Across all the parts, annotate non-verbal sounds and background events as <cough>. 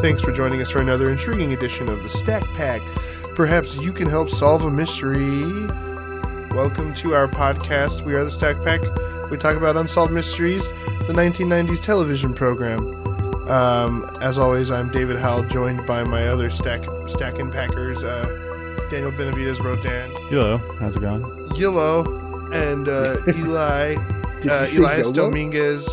Thanks for joining us for another intriguing edition of the Stack Pack. Perhaps you can help solve a mystery. Welcome to our podcast. We are the Stack Pack. We talk about unsolved mysteries, the 1990s television program. Um, as always, I'm David Howell, joined by my other stack stack and packers, uh, Daniel Benavides Rodan, Hello, how's it going? Yellow, and uh, <laughs> Eli Did uh, Elias? Dominguez.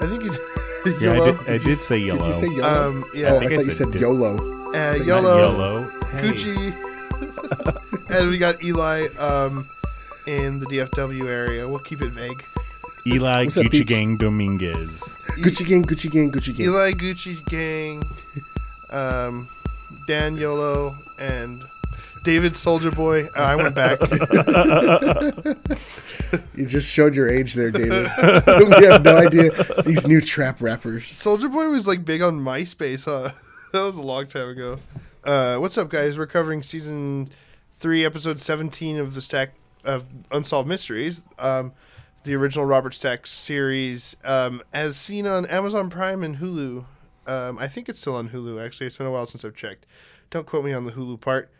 I think it. <laughs> Yeah, I Yellow. did, I Did did you- say yellow. Did you say yellow? Um, yeah, oh, I I, think I thought you said said di- YOLO. uh, I said yellow, Yellow. Hey. Gucci, <laughs> and we got Eli um, in the DFW area. We'll keep it vague. Eli What's Gucci peeps? Gang Dominguez. Gucci gang, Gucci gang, Gucci gang. Eli Gucci gang, um, Dan Yolo, and David Soulja Boy. Oh, I went back. <laughs> You just showed your age there, David. <laughs> <laughs> we have no idea these new trap rappers. Soulja Boy was like big on MySpace, huh? that was a long time ago. Uh, what's up, guys? We're covering season three, episode seventeen of the Stack of Unsolved Mysteries, um, the original Robert Stack series, um, as seen on Amazon Prime and Hulu. Um, I think it's still on Hulu. Actually, it's been a while since I've checked. Don't quote me on the Hulu part.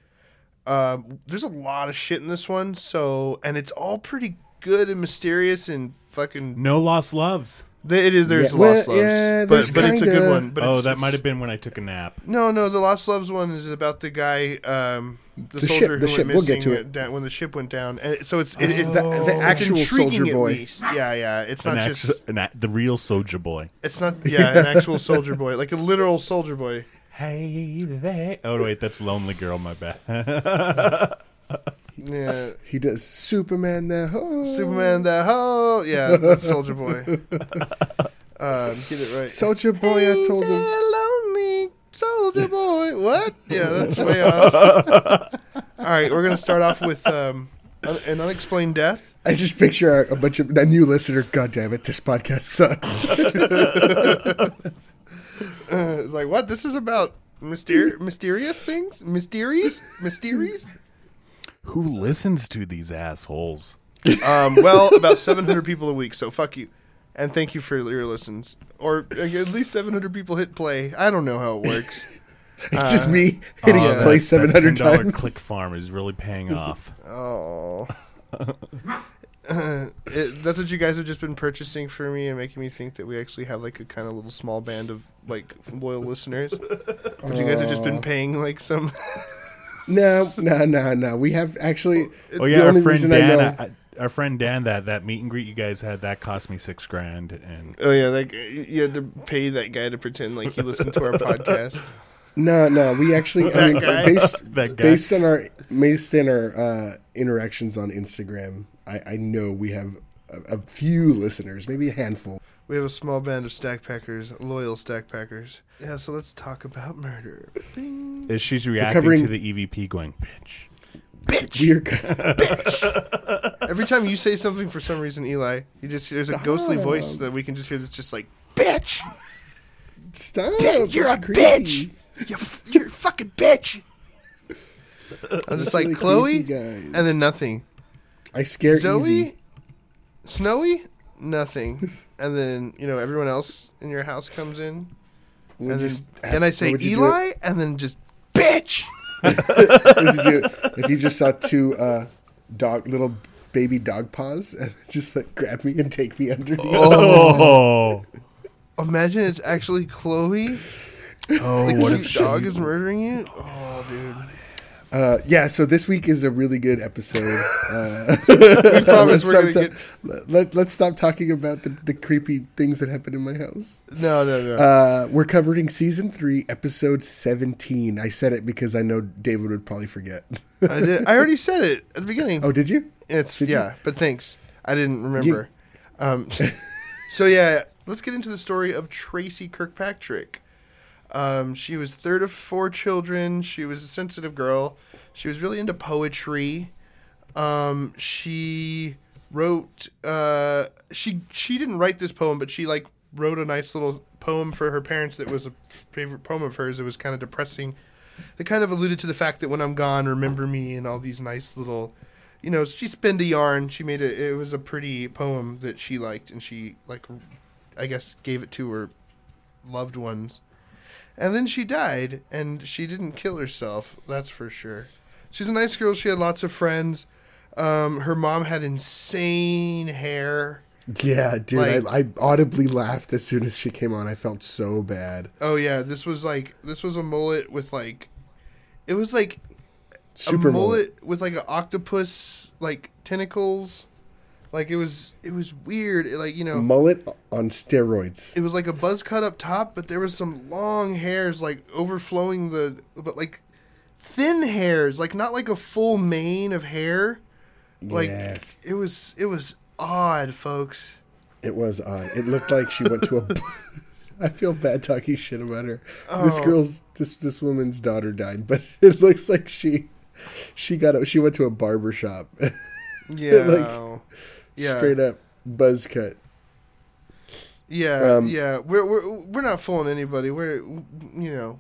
Um, there's a lot of shit in this one, so and it's all pretty good and mysterious and fucking. No Lost Loves. Th- It is. There's Yeah, Lost well, Loves, yeah, but there's but it's a good kinda- one. But oh, it's, that might have been when I took a nap. no, no. The Lost Loves one is about the guy, um, the, The soldier ship- who the went ship. We'll get to it. down- when the ship went down. And so it's it, it, The, the actual intriguing soldier at boy. least. Yeah, yeah. It's An not actu- just. an a- the real Soldier Boy. It's not. <laughs> Yeah, an actual soldier boy, like a literal soldier boy. Hey there. Oh wait, that's Lonely Girl. My bad. <laughs> Yeah, He does Superman the ho. Superman. The ho. Yeah, that's Soulja Boy. <laughs> Um, get it right. Soldier boy, I told him. Hey, lonely soldier boy. What? Yeah, that's way off. <laughs> All right, we're gonna start off with um, an unexplained death. I just picture a, a bunch of a new listener. God damn it, this podcast sucks. Uh, <laughs> it's like what? This is about myster- <laughs> mysterious things, mysteries, mysteries. Who listens to these assholes? Um, well, about 700 people a week. So fuck you, and thank you for your listens. Or uh, at least 700 people hit play. I don't know how it works. <laughs> It's just me hitting Oh, play that- seven that times. click farm is really paying off. Oh. Uh, <clears throat> it, that's what you guys have just been purchasing for me and making me think that we actually have like a kind of little small band of like loyal listeners. But you guys have just been paying like some. <laughs> No, no, no, no. We have actually. Oh the yeah, our friend reason I Dan. know- I, I- our friend Dan. That that meet and greet you guys had that cost me six grand, and Oh yeah, like you had to pay that guy to pretend like he listened to our <laughs> podcast. No, no. We actually. I mean, guy? based that guy. based on our based on our uh, interactions on Instagram, I, I know we have a, a few listeners, maybe a handful. We have a small band of stack packers, loyal stack packers. Yeah, so let's talk about murder. Bing. Is she's reacting covering- to the EVP going, bitch. Bitch. We are. <laughs> Bitch. Every time you say something, for some reason, Eli, you just there's a ghostly voice that we can just hear that's just like, "Bitch, Stop! you're a creepy. bitch. you f- you're a fucking bitch." <laughs> I'm just like Chloe, guys. and then nothing. I scare Zoe, easy. Snowy, nothing, <laughs> and then you know everyone else in your house comes in, and just- then and I say what would you do? Eli, and then just bitch. <laughs> <laughs> You if you just saw two uh, dog, little baby dog paws, and just like grab me and take me underneath. Oh, Imagine it's actually Chloe. oh, The what if she? dog is murdering you? Oh, dude. Uh, yeah, so this week is a really good episode. <laughs> Uh, We promise let's, we're gonna stop get. ta- let, let's stop talking about the, the creepy things that happen in my house. No, no, no. Uh, we're covering season three, episode 17. I said it because I know David would probably forget. I did. I already said it at the beginning. oh, did you? it's did you? yeah, but thanks. I didn't remember. Um, <laughs> <laughs> so yeah, let's get into the story of Tracy Kirkpatrick. Um, she was third of four children. She was a sensitive girl. She was really into poetry. Um, she wrote. Uh, she she didn't write this poem, but she like wrote a nice little poem for her parents that was a favorite poem of hers. It was kind of depressing. It kind of alluded to the fact that when I'm gone, remember me, and all these nice little, you know, she spinned a yarn. She made it. It was a pretty poem that she liked, and she like, I guess, gave it to her loved ones. And then she died, and she didn't kill herself. That's for sure. She's a nice girl. She had lots of friends. Um, her mom had insane hair. Yeah, dude, Like- I, I audibly laughed as soon as she came on. I felt so bad. Oh yeah, this was like this was a mullet with like, it was like Super a mullet. mullet, with like an octopus like tentacles. Like it was it was weird. It, like you know, Mullet on steroids. it was like a buzz cut up top, but there was some long hairs like overflowing the, but like thin hairs, like not like a full mane of hair. Like yeah, it was it was odd, folks. it was odd. It looked like she went to a. <laughs> I feel bad talking shit about her. This Oh. girl's this this woman's daughter died, but <laughs> it looks like she she got a, she went to a barber shop. <laughs> Yeah, Like, yeah, Straight up buzz cut. yeah, um, yeah. We're we're we're not fooling anybody. We're you know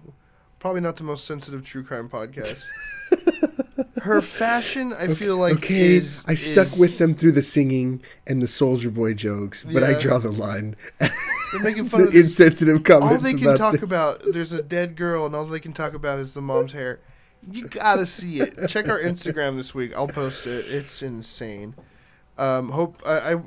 probably not the most sensitive true crime podcast. <laughs> Her fashion, I feel like, okay, is I stuck is- with them through the singing and the Soulja Boy jokes, but I draw the line. They're making <laughs> fun the of this insensitive comments all they can about talk this. about there's a dead girl and all they can talk about is the mom's hair you gotta see it check our instagram this week i'll post it it's insane um hope i i,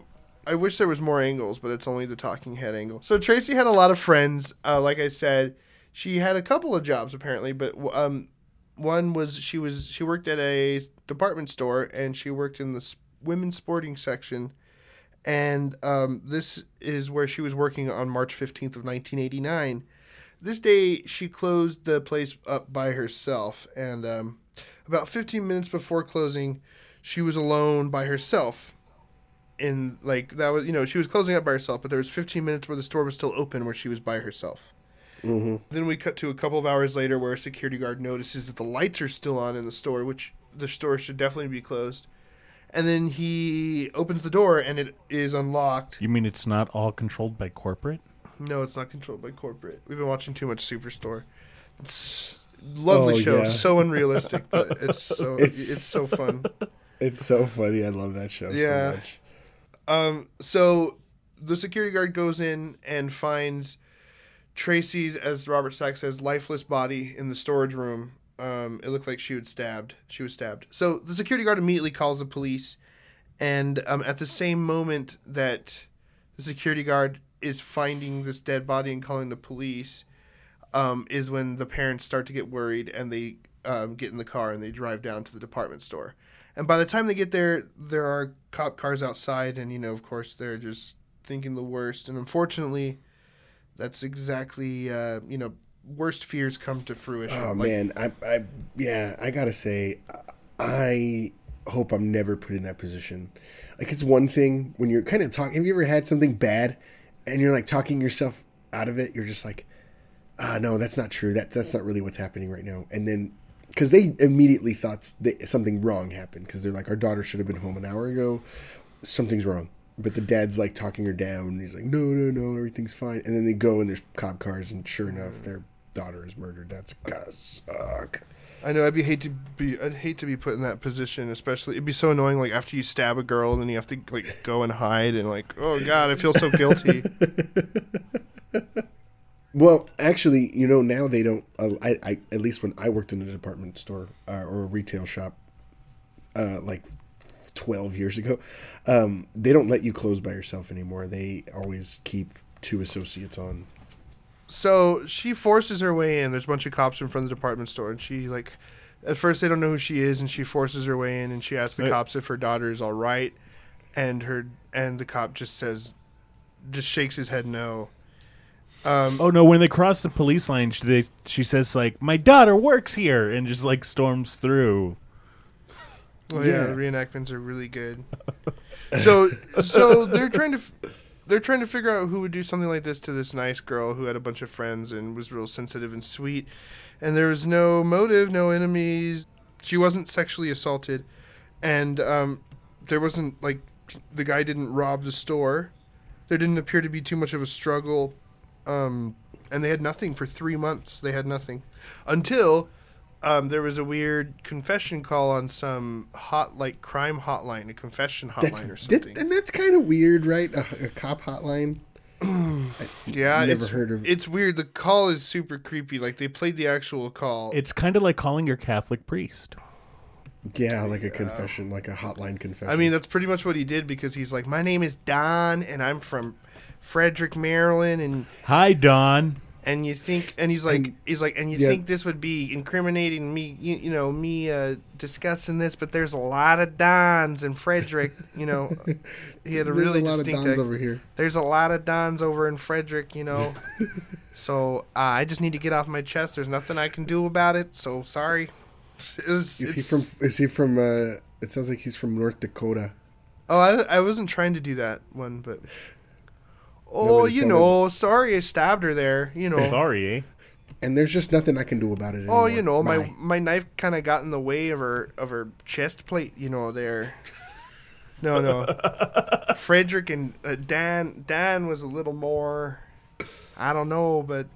I wish there was more angles but it's only the talking head angle so tracy had a lot of friends uh, like i said she had a couple of jobs apparently but um one was she was she worked at a department store and she worked in the women's sporting section and um, this is where she was working on March 15th of 1989. This day, she closed the place up by herself, and um, about 15 minutes before closing, she was alone by herself. In like that was you know she was closing up by herself, but there was 15 minutes where the store was still open where she was by herself. Mm-hmm. Then we cut to a couple of hours later where a security guard notices that the lights are still on in the store, which the store should definitely be closed. And then he opens the door and it is unlocked. You mean it's not all controlled by corporate? No, it's not controlled by corporate. We've been watching too much Superstore. It's lovely Oh, show, yeah. so unrealistic, but it's so <laughs> It's it's, so fun. <laughs> It's so funny. I love that show Yeah. so much. Um, so the security guard goes in and finds Tracy's, as Robert Stack says, lifeless body in the storage room. Um, it looked like she was stabbed. She was stabbed. So the security guard immediately calls the police, and um, at the same moment that the security guard is finding this dead body and calling the police, um, is when the parents start to get worried and they um, get in the car and they drive down to the department store. And by the time they get there, there are cop cars outside, and you know, of course, they're just thinking the worst. And unfortunately, that's exactly uh, you know, worst fears come to fruition. Oh Like, man, I, I, yeah, I gotta say, I hope I'm never put in that position. Like it's one thing when you're kind of talking. Have you ever had something bad, and you're like talking yourself out of it? You're just like, ah, no, that's not true. That that's not really what's happening right now. And then, because they immediately thought that something wrong happened, because they're like, our daughter should have been home an hour ago. Something's wrong. But the dad's like talking her down. And he's like, no, no, no, everything's fine. And then they go and there's cop cars, and sure enough, their daughter is murdered. That's gotta suck. I know I'd be hate to be I'd hate to be put in that position, especially it'd be so annoying. Like after you stab a girl, and then you have to like go and hide, and like, oh god, I feel so guilty. <laughs> Well, actually, you know, now they don't. Uh, I, I at least when I worked in a department store uh, or a retail shop, uh, like twelve years ago, um, they don't let you close by yourself anymore. They always keep two associates on. So she forces her way in. There's a bunch of cops in front of the department store, and she like, at first they don't know who she is, and she forces her way in, and she asks the Right. cops if her daughter is all right, and her and the cop just says, just shakes his head no. Um, Oh no! When they cross the police line, she, they, she says like, "My daughter works here," and just like storms through. Well, yeah, Yeah. the reenactments are really good. <laughs> so, so they're trying to, f- they're trying to figure out who would do something like this to this nice girl who had a bunch of friends and was real sensitive and sweet, and there was no motive, no enemies. She wasn't sexually assaulted, and um, there wasn't like the guy didn't rob the store. There didn't appear to be too much of a struggle, um, and they had nothing for three months. They had nothing until um, there was a weird confession call on some hot like crime hotline, a confession hotline That's or that, something. and that's kind of weird, right? A, a cop hotline. <clears throat> Yeah, Never it's, heard of- It's weird. The call is super creepy. Like they played the actual call. It's kind of like calling your Catholic priest. Yeah, like a confession, like a hotline confession. I mean, that's pretty much what he did because he's like, "My name is Don, and I'm from Frederick, Maryland, and Hi, Don. and you think, and he's like, And- he's like, and you yeah. think this would be incriminating me, you, you know, me uh, discussing this, but there's a lot of Dons in Frederick, you know. <laughs> He had a There's really a lot of distinct. dons over here. there's a lot of Dons over in Frederick, you know. <laughs> so uh, I just need to get off my chest. There's nothing I can do about it. So sorry. <laughs> It was- Is he from? Is he from? uh It sounds like he's from North Dakota. Oh, I, I wasn't trying to do that one, but. Oh, but it's you know, sorry I stabbed her there. You know. Sorry, eh? And there's just nothing I can do about it. Oh, you know, my Bye. my knife kind of got in the way of her of her chest plate. You know, there. No, no. <laughs> Frederick and uh, Dan Dan was a little more. I don't know, but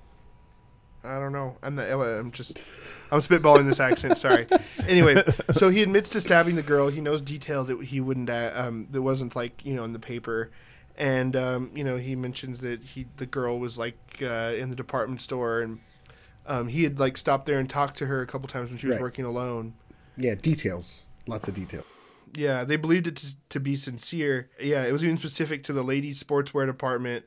I don't know. I'm not. I'm just. I'm spitballing this accent. Sorry. Anyway, so he admits to stabbing the girl. He knows detail that he wouldn't. Uh, um, that wasn't like you know in the paper, and um, you know he mentions that he the girl was like uh, in the department store and. Um, he had like stopped there and talked to her a couple times when she was Right. working alone. Yeah, details. Lots of detail. Yeah, they believed it to, to be sincere. Yeah, it was even specific to the ladies' sportswear department.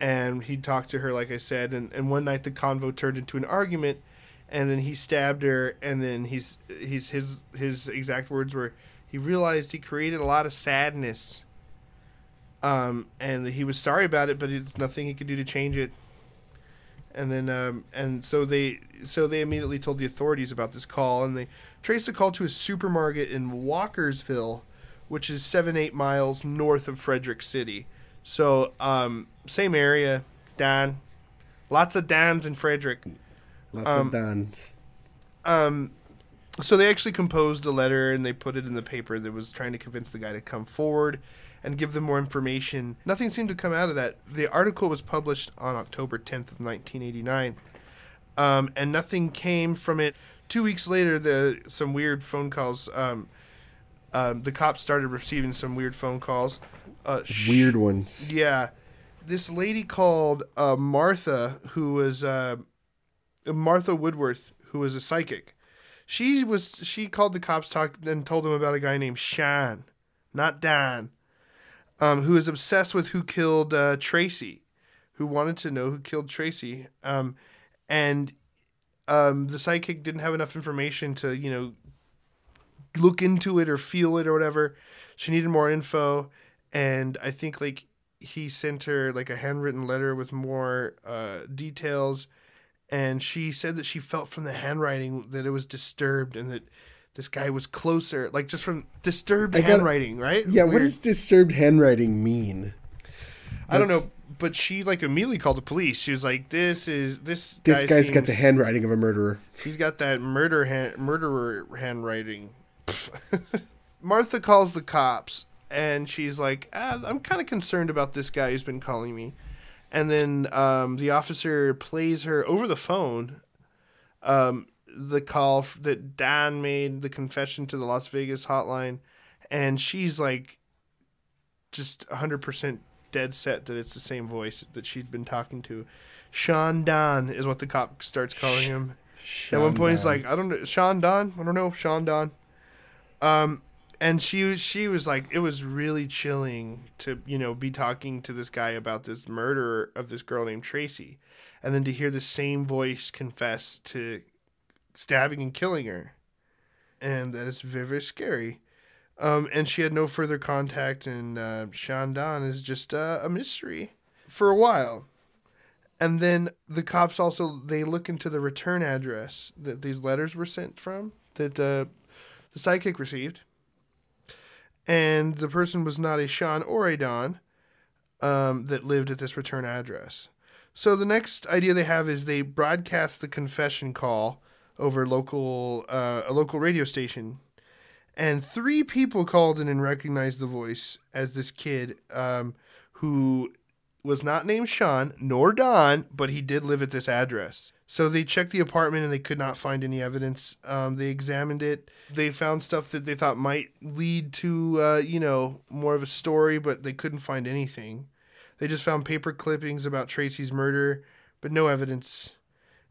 And he talked to her, like I said. And, and one night the convo turned into an argument, and then he stabbed her. And then he's he's his his exact words were, he realized he created a lot of sadness. Um, and he was sorry about it, but it's nothing he could do to change it. And then um, and so they so they immediately told the authorities about this call, and they traced the call to a supermarket in Walkersville, which is seven eight miles north of Frederick City. So um, same area, Dan, Lots of Dans in Frederick. Lots Um, of Dans. Um, so they actually composed a letter and they put it in the paper that was trying to convince the guy to come forward and give them more information. Nothing seemed to come out of that. The article was published on October 10th of 1989, um, and nothing came from it. Two weeks later, the some weird phone calls. Um, um, the cops started receiving some weird phone calls. Uh, sh- Weird ones. yeah, this lady called uh, Martha, who was uh, Martha Woodworth, who was a psychic. She was she called the cops, talked and told them about a guy named Sean, not Dan, um, who is obsessed with who killed uh, Tracy, who wanted to know who killed Tracy, um, and um, the psychic didn't have enough information to you know look into it or feel it or whatever. She needed more info, and I think like he sent her like a handwritten letter with more uh, details, and she said that she felt from the handwriting that it was disturbed and that this guy was closer, like just from disturbed gotta- handwriting, right? Yeah, what does disturbed handwriting mean? I don't know, but she like immediately called the police. She was like, "This is this This guy guy's got the handwriting of a murderer. He's got that murder hand, murderer handwriting. <laughs> Martha calls the cops and she's like, ah, "I'm kind of concerned about this guy who's been calling me." And then um, the officer plays her over the phone um, the call f- that Dan made, the confession to the Las Vegas hotline, and she's like, just 100% dead set that it's the same voice that she'd been talking to. Sean Don is what the cop starts calling him. At one point, he's like, I don't know, Sean Don? I don't know, Sean Don. Um, and she was, she was like, it was really chilling to, you know, be talking to this guy about this murder of this girl named Tracy. And then to hear the same voice confess to stabbing and killing her. And that is very, very scary. Um, and she had no further contact, and uh, Sean Don is just uh, a mystery for a while. And then the cops also they look into the return address that these letters were sent from that uh, the psychic received, and the person was not a Sean or a Don um, that lived at this return address. So the next idea they have is they broadcast the confession call over local uh, a local radio station, and three people called in and recognized the voice as this kid um, who was not named Sean nor Don, but he did live at this address. So they checked the apartment and they could not find any evidence. Um, they examined it. They found stuff that they thought might lead to, uh, you know, more of a story, but they couldn't find anything. They just found paper clippings about Tracy's murder, but no evidence.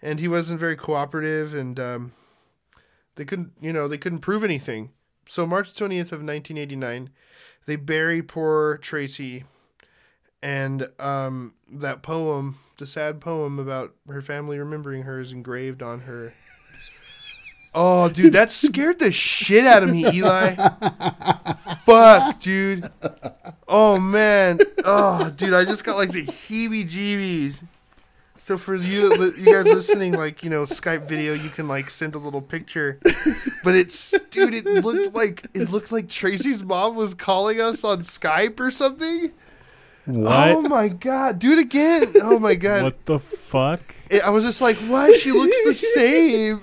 And he wasn't very cooperative, and um, they couldn't, you know, they couldn't prove anything. So March twentieth of nineteen eighty nine, they bury poor Tracy, and um, that poem, the sad poem about her family remembering her, is engraved on her. Oh, dude, that scared the shit out of me, Eli. Fuck, dude. Oh man. Oh, dude, I just got like the heebie-jeebies. So for you, you guys listening, like you know, Skype video, you can like send a little picture, but it's dude, it looked like it looked like Tracy's mom was calling us on Skype or something. What? Oh my god, do it again! Oh my god, what the fuck? it, I was just like, why? She looks the same.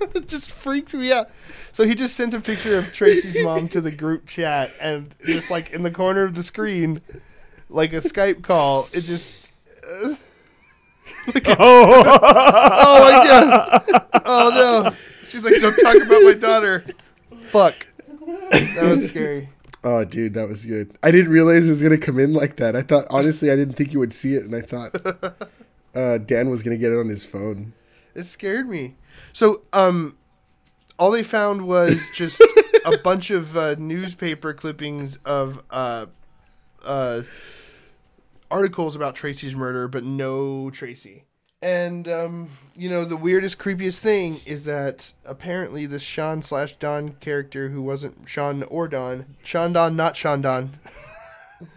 <laughs> it just freaked me out. So he just sent a picture of Tracy's mom to the group chat, and just like in the corner of the screen, like a Skype call, it just. uh, <laughs> Oh, oh my god! Oh no! She's like, don't talk about my daughter. Fuck. That was scary. Oh, dude, that was good. I didn't realize it was gonna come in like that. I thought honestly, I didn't think you would see it, and I thought <laughs> uh, Dan was gonna get it on his phone. It scared me. So, um, all they found was just <laughs> a bunch of uh, newspaper clippings of uh, uh, articles about Tracy's murder, but no Tracy. And um, you know, the weirdest, creepiest thing is that apparently this Sean slash Don character, who wasn't Sean or Don, Sean Don, not Sean Don,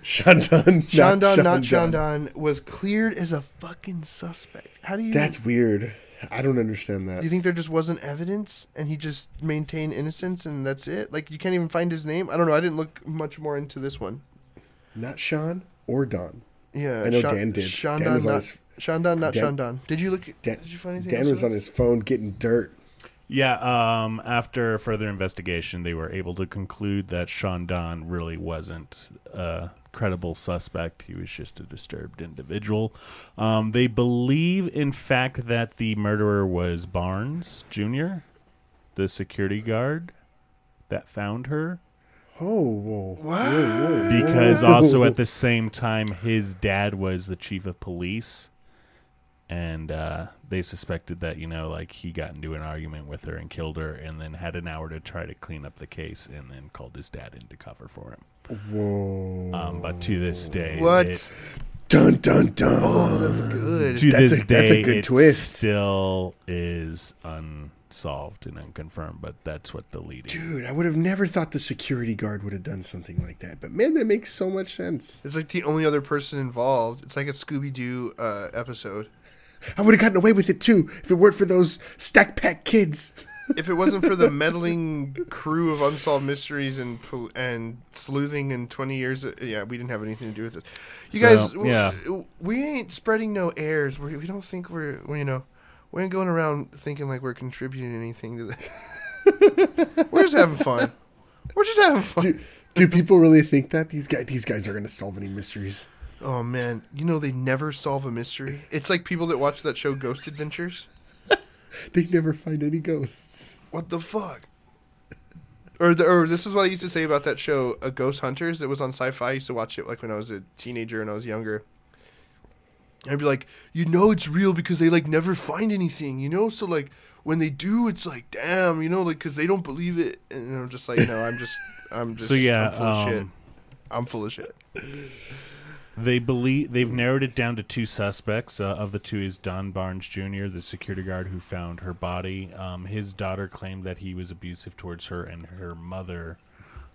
Sean <laughs> Don, Sean Don, not Sean Don. Was cleared as a fucking suspect. How do you? That's weird. I don't understand Do that. you think there just wasn't evidence and he just maintained innocence and that's it? Like you can't even find his name? I don't know. I didn't look much more into this one. Not Sean or Don. Yeah, I know Dan did. Sean Dan was on not his- Sean not Dan- Sean Did you look? Dan, did you find anything? Dan else was about on his phone getting dirt. Yeah, um, after further investigation, they were able to conclude that Sean Don really wasn't a credible suspect. He was just a disturbed individual. Um, they believe, in fact, that the murderer was Barnes Jr., the security guard that found her. Oh, whoa. What? Whoa, whoa, Because also at the <laughs> same time, his dad was the chief of police. And uh, they suspected that, you know, like he got into an argument with her and killed her and then had an hour to try to clean up the case and then called his dad in to cover for him. Whoa. Um, but to this day, What? it- Dun dun dun. Oh, that's good. to That's this a- that's a good it twist. still is unsolved and unconfirmed, but that's what the lead is. Dude, I would have never thought the security guard would have done something like that. But man, that makes so much sense. It's like the only other person involved. It's like a Scooby Doo uh, episode. I would have gotten away with it too if it weren't for those stack pack kids. <laughs> If it wasn't for the meddling crew of unsolved mysteries and and sleuthing in twenty years, uh, yeah, we didn't have anything to do with it. You So, guys, yeah. w- we ain't spreading no airs. We we don't think we're, we you know, we ain't going around thinking like we're contributing anything to that. <laughs> we're just having fun. We're just having fun. Do, do people really think that these guys these guys are going to solve any mysteries? Oh man, you know they never solve a mystery. It's like people that watch that show Ghost Adventures. <laughs> They never find any ghosts. What the fuck? Or, the, or this is what I used to say about that show, uh, Ghost Hunters, that was on Sci-Fi. I used to watch it like when I was a teenager and I was younger. And I'd be like, you know, it's real because they like never find anything, you know. So like when they do, it's like, damn, you know, like because they don't believe it. And I'm just like, no, I'm just, <laughs> I'm just, So, yeah, I'm full of shit. um, I'm full of shit. They believe they've narrowed it down to two suspects. Uh, of the two is Don Barnes Jr., the security guard who found her body. Um, his daughter claimed that he was abusive towards her and her mother.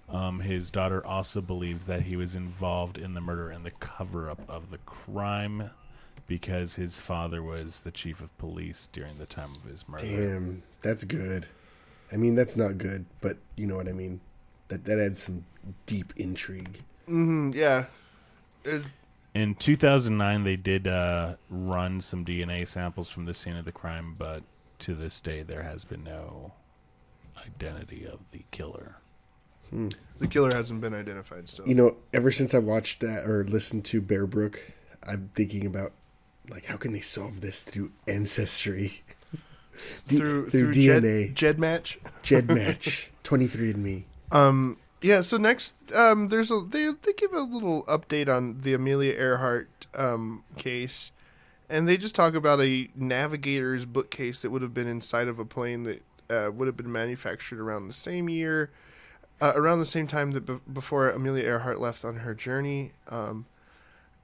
Um, his daughter also believes that he was involved in the murder and the cover up of the crime because his father was the chief of police during the time of his murder. Damn, that's good. I mean, that's not good, but you know what I mean. That that adds some deep intrigue. Mm-hmm, yeah. It- In 2009, they did uh, run some DNA samples from the scene of the crime, but to this day, there has been no identity of the killer. the killer hasn't been identified still. You know, ever since I watched that or listened to Bear Brook, I'm thinking about like how can they solve this through ancestry, D- <laughs> through through, through DNA, Jed, GEDmatch. Jed <laughs> match, 23andMe. Um, Yeah. So next, um, there's a they they give a little update on the Amelia Earhart um, case, and they just talk about a navigator's bookcase that would have been inside of a plane that uh, would have been manufactured around the same year, uh, around the same time that be- before Amelia Earhart left on her journey. Um,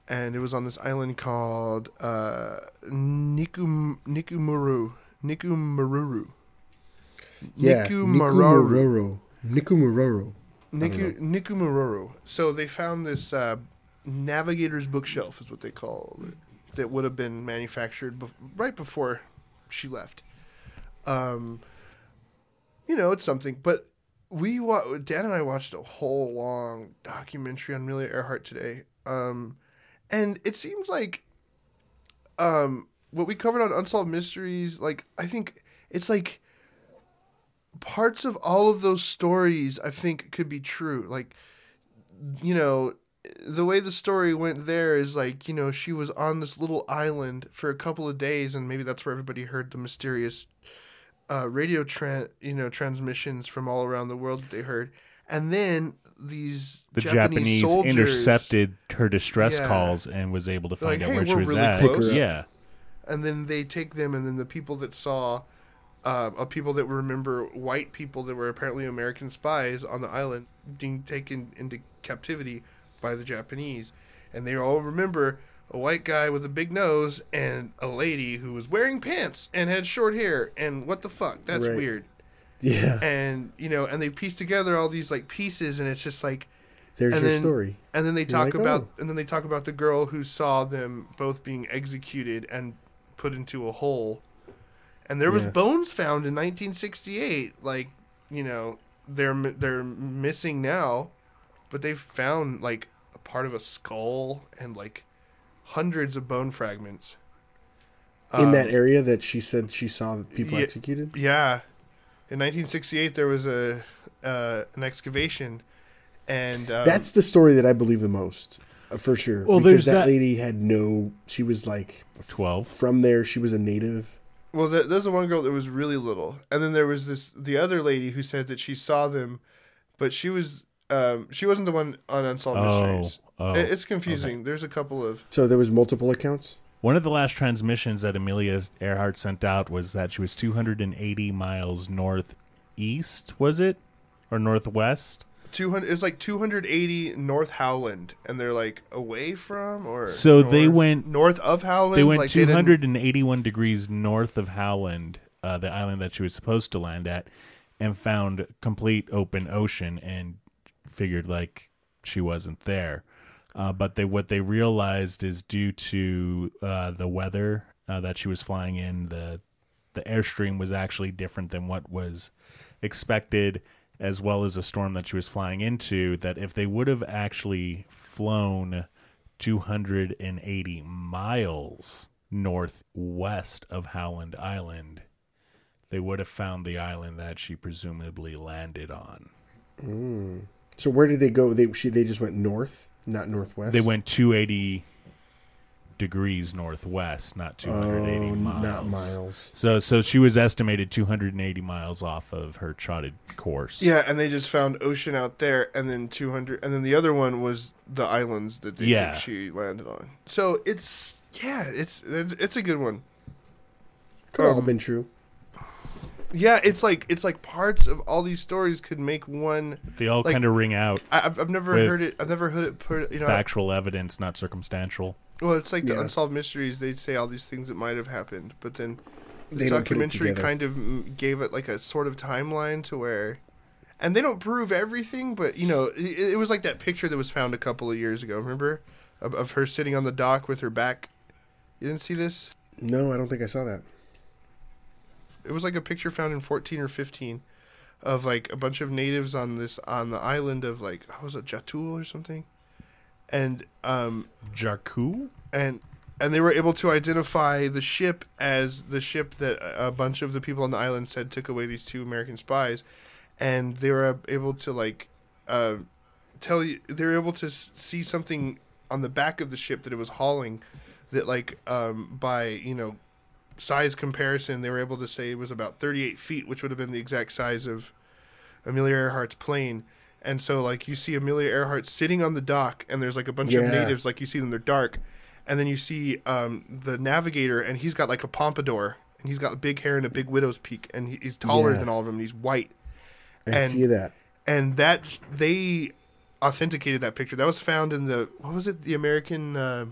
and it was on this island called uh, Nikum Nikumuru Nikumururu. Yeah, Nikumararu. Nikumuroro. Nikumuroro. Niku, Nikumururu. So they found this uh, navigator's bookshelf, is what they call it, that would have been manufactured bef- right before she left. Um, you know, it's something. But we wa- Dan and I watched a whole long documentary on Amelia Earhart today, um, and it seems like um, what we covered on Unsolved Mysteries. Like, I think it's like parts of all of those stories I think could be true. Like, you know, the way the story went there is like, you know, she was on this little island for a couple of days, and maybe that's where everybody heard the mysterious uh, radio tran you know transmissions from all around the world that they heard, and then these The Japanese, Japanese, soldiers, intercepted her distress Yeah. calls and was able to find like, out "Hey, where she we're was really at. close." Yeah. and then they take them, and then the people that saw. Uh, of people that remember white people that were apparently American spies on the island being taken into captivity by the Japanese, and they all remember a white guy with a big nose and a lady who was wearing pants and had short hair, and what the fuck? That's Right. weird. Yeah. And you know, and they piece together all these like pieces, and it's just like, There's and your then- story. and then they talk like, about, oh. and then they talk about the girl who saw them both being executed and put into a hole, and there was Yeah. bones found in 1968. Like, you know, they're they're missing now, but they found like a part of a skull and like hundreds of bone fragments In Um, that area that she said she saw people yeah. executed? Yeah, in 1968 there was a uh, an excavation, and um, That's the story that I believe the most, uh, for sure. Well, because there's that, that- lady had no. She was like f- 12. from there. She was a native. Well, th- there's the one girl that was really little, and then there was this the other lady who said that she saw them, but she was um she wasn't the one on Unsolved Oh. Mysteries. oh. It- it's confusing. There's a couple of So there was multiple accounts. One of the last transmissions that Amelia Earhart sent out was that she was 280 miles northeast, was it? Or northwest? 200. It's like 280 North Howland, and they're like away from or So they went- north of Howland. They went like didn't- 281 degrees north of Howland, uh, the island that she was supposed to land at, and found complete open ocean and figured like she wasn't there. Uh, but they what they realized is due to uh, the weather uh, that she was flying in, the the airstream was actually different than what was expected, as well as a storm that she was flying into. That if they would have actually flown 280 miles northwest of Howland Island, they would have found the island that she presumably landed on. So where did they go? They she they just went north, not northwest. They went 280 degrees northwest, not 280 Oh, miles. not miles. So, so she was estimated 280 miles off of her charted course. Yeah, and they just found ocean out there, and then 200, and then the other one was the islands that they Yeah. think she landed on. So it's yeah, it's it's, it's a good one. Could all Um, been true. Yeah, it's like it's like parts of all these stories could make one. They all Like- kind of ring out. I, I've, I've never heard it. I've never heard it put. You know, Factual evidence, not circumstantial. well, it's like the unsolved mysteries. They say all these things that might have happened, but then They this don't put it documentary kind of gave it like a sort of timeline to where, and they don't prove everything, but you know, it, it was like that picture that was found a couple of years ago. Remember, of, of her sitting on the dock with her back. You didn't see this? No, I don't think I saw that. It was like a picture found in 14 or 15 of like a bunch of natives on this on the island of like how was it Jatul or something and um Jarku? and and they were able to identify the ship as the ship that a a bunch of the people on the island said took away these two American spies and they were able to like uh, tell you they were able to s- see something on the back of the ship that it was hauling that like um by you know size comparison, they were able to say it was about 38 feet, which would have been the exact size of Amelia Earhart's plane. And so like you see Amelia Earhart sitting on the dock, and there's like a bunch of natives like you see them. They're dark, and then you see um, the navigator, and he's got like a pompadour, and he's got big hair and a big widow's peak, and he, he's taller Yeah. than all of them. And he's white, I and- see that. and that they authenticated that picture. That was found in the what was it? The American. Uh,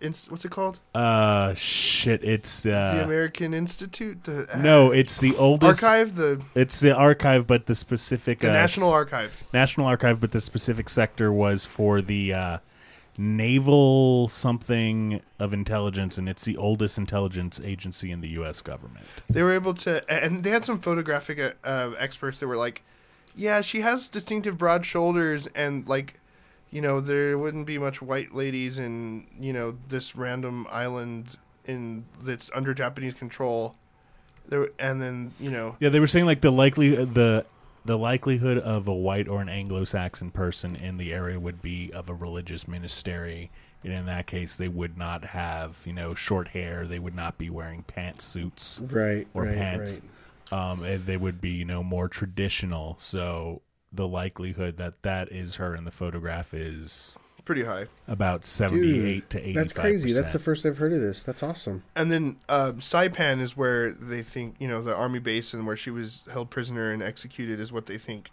what's it called? Uh, shit. It's the uh, American Institute. The uh, no, it's the oldest. archive. The It's the archive, but the specific the uh, National Archive. National Archive, but the specific sector was for the uh, naval something of intelligence, and it's the oldest intelligence agency in the U.S. government. They were able to, and they had some photographic uh, experts that were like, "Yeah, she has distinctive broad shoulders, and like, you know, there wouldn't be much white ladies in you know this random island in that's under Japanese control." There, and then you know, Yeah, they were saying like the likely the the likelihood of a white or an Anglo-Saxon person in the area would be of a religious ministry. And in that case, they would not have you know short hair. They would not be wearing pantsuits. Right, or right, pants. right. um, and they would be you know more traditional. So the likelihood that that is her in the photograph is pretty high. about seventy-eight to eighty. That's crazy. That's the first I've heard of this. That's awesome. And then uh, Saipan is where they think you know the army base and where she was held prisoner and executed is what they think.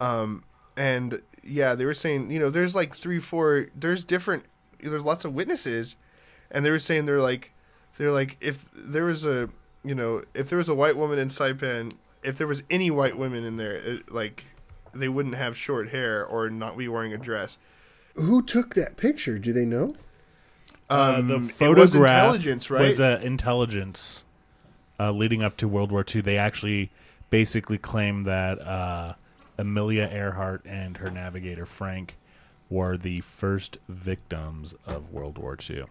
Um, and yeah, they were saying you know there's like three, four, there's different, there's lots of witnesses, and they were saying they're like, they're like if there was a you know if there was a white woman in Saipan, if there was any white women in there, it, like they wouldn't have short hair or not be wearing a dress. Who took that picture? Do they know? Uh, the Um, photograph was intelligence, right? Was uh, intelligence uh, leading up to World War II? They actually basically claim that uh, Amelia Earhart and her navigator Frank were the first victims of World War II.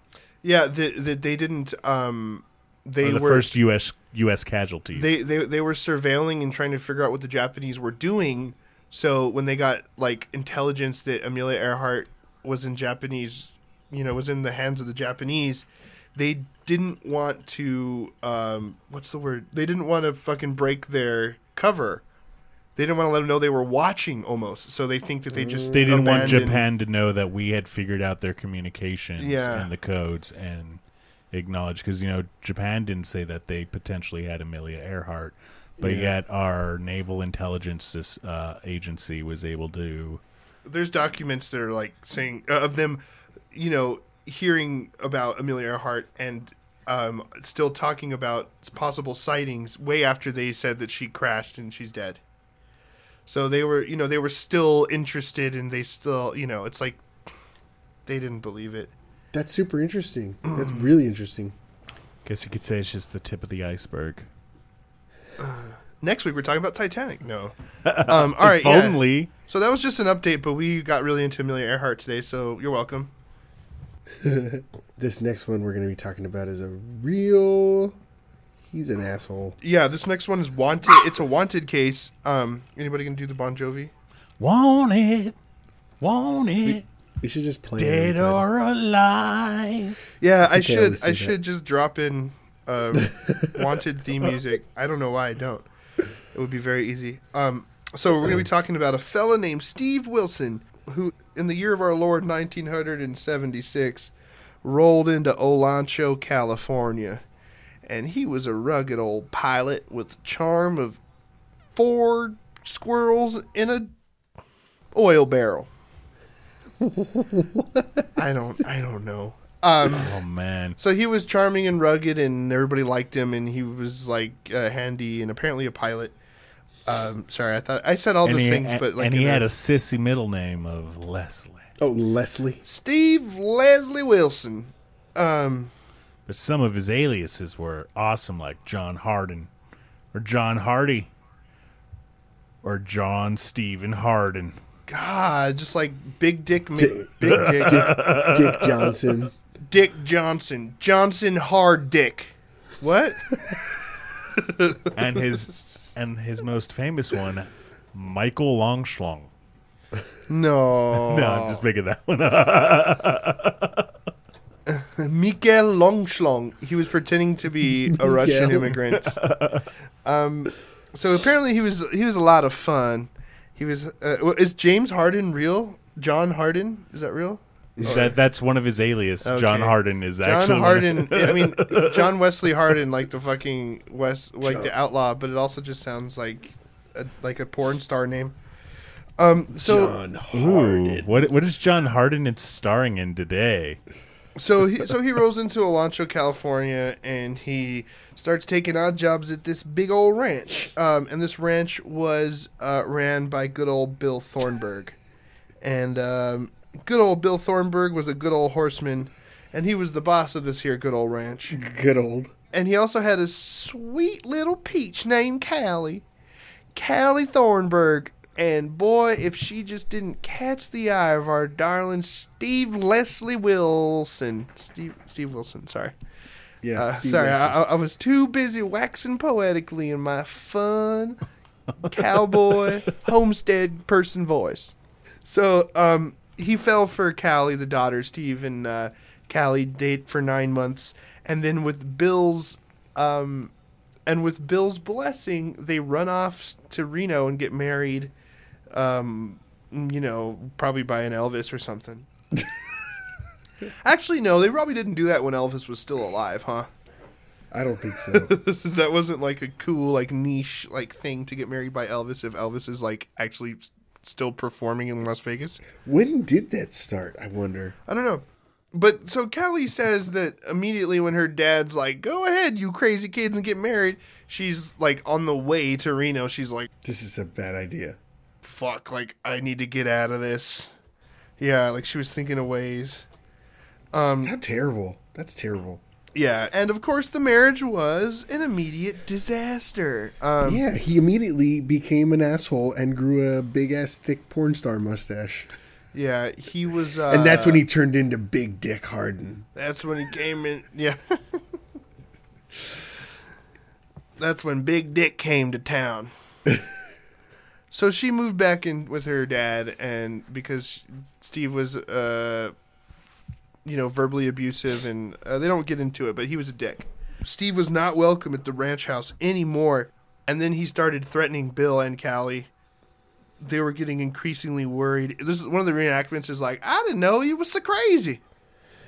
yeah, the, the, they didn't. Um, they Or the were first U.S. U.S. casualties. they, they they were surveilling and trying to figure out what the Japanese were doing. So when they got like intelligence that Amelia Earhart was in Japanese, you know, was in the hands of the Japanese, they didn't want to um what's the word? They didn't want to fucking break their cover. They didn't want to let them know they were watching almost. So they think that they just they didn't want Japan to know that we had figured out their communications Yeah. and the codes and acknowledge because you know Japan didn't say that they potentially had Amelia Earhart, but Yeah. yet our naval intelligence uh, agency was able to. there's documents that are like saying uh, of them, you know, hearing about Amelia Earhart and um, still talking about possible sightings way after they said that she crashed and she's dead. So they were, you know, they were still interested and they still, you know, it's like they didn't believe it. That's super interesting. That's really interesting. Guess you could say it's just the tip of the iceberg. <sighs> Next week we're talking about Titanic. No, um, all <laughs> right, if yeah. only. So that was just an update, but we got really into Amelia Earhart today, so you're welcome. <laughs> This next one we're going to be talking about is a real. He's an asshole. Yeah, this next one is wanted. It's a wanted case. Um, anybody gonna do the Bon Jovi? Want it, want it, We should just play it every dead time. or alive. Yeah, I think I should. always I, that. should just drop in um, <laughs> wanted theme music. I don't know why I don't. It would be very easy. Um, so we're going to be talking about a fella named Steve Wilson, who, in the year of our Lord 1976, rolled into Olancha, California, and he was a rugged old pilot with the charm of four squirrels in a oil barrel. <laughs> I don't. I don't know. Um, Oh man, so he was charming and rugged, and everybody liked him, and he was like uh, handy and apparently a pilot. Um, sorry, I thought I said all and those he, things, but like and he had a sissy middle name of Leslie. Oh, Leslie. Steve Leslie Wilson. Um, But some of his aliases were awesome, like John Harden, or John Hardy, or John Stephen Harden. God, just like Big Dick, Mi- Dick- Big Dick, Dick, Dick Johnson. Dick Johnson, Johnson Hard Dick. What? <laughs> and his and his most famous one, Michael Longschlong. No, <laughs> No, I'm just making that one up. <laughs> Mikael Longschlong. He was pretending to be a Russian immigrant. Um, so apparently he was he was a lot of fun. He was. Uh, is James Harden real? John Harden is that real? That that's one of his alias. John Okay. Harden is John actually one of- Harden. <laughs> I mean, John Wesley Harden, like the fucking West, like the outlaw, but it also just sounds like a, like a porn star name. Um. So John Ooh, what what is John Harden in starring in today? so he so he rolls into Olancha, California, and he starts taking odd jobs at this big old ranch. Um, and this ranch was uh, ran by good old Bill Thornburg, and um, good old Bill Thornburg was a good old horseman, and he was the boss of this here good old ranch. Good old. And he also had a sweet little peach named Callie, Callie Thornburg. And boy, if she just didn't catch the eye of our darling Steve Leslie Wilson, Steve Steve Wilson, sorry. Yeah. Uh, Steve sorry, I, I was too busy waxing poetically in my fun cowboy <laughs> homestead person voice. So um, he fell for Callie, the daughter. Steve and uh, Callie date for nine months, and then with Bill's um, and with Bill's blessing, they run off to Reno and get married. Um, you know, probably by an Elvis or something. <laughs> Actually, no, they probably didn't do that when Elvis was still alive, huh? I don't think so. <laughs> that wasn't like a cool, like niche, like thing to get married by Elvis. If Elvis is like actually still performing in Las Vegas, when did that start? I wonder. I don't know. But so Callie says that immediately when her dad's like, "Go ahead, you crazy kids, and get married," she's like on the way to Reno. She's like, This is a bad idea. "Fuck! Like I need to get out of this." Yeah, like she was thinking of ways. Um, How terrible. That's terrible. Yeah, and of course the marriage was an immediate disaster. Um, yeah, he immediately became an asshole and grew a big ass thick porn star mustache. yeah, he was, uh, and that's when he turned into Big Dick Harden. That's when he came in. <laughs> Yeah. That's when Big Dick came to town. <laughs> so she moved back in with her dad, and because Steve was, uh, you know, verbally abusive, and uh, they don't get into it, but he was a dick. Steve was not welcome at the ranch house anymore, and then he started threatening Bill and Callie. They were getting increasingly worried. This is one of the reenactments. Is like, I didn't know he was so crazy.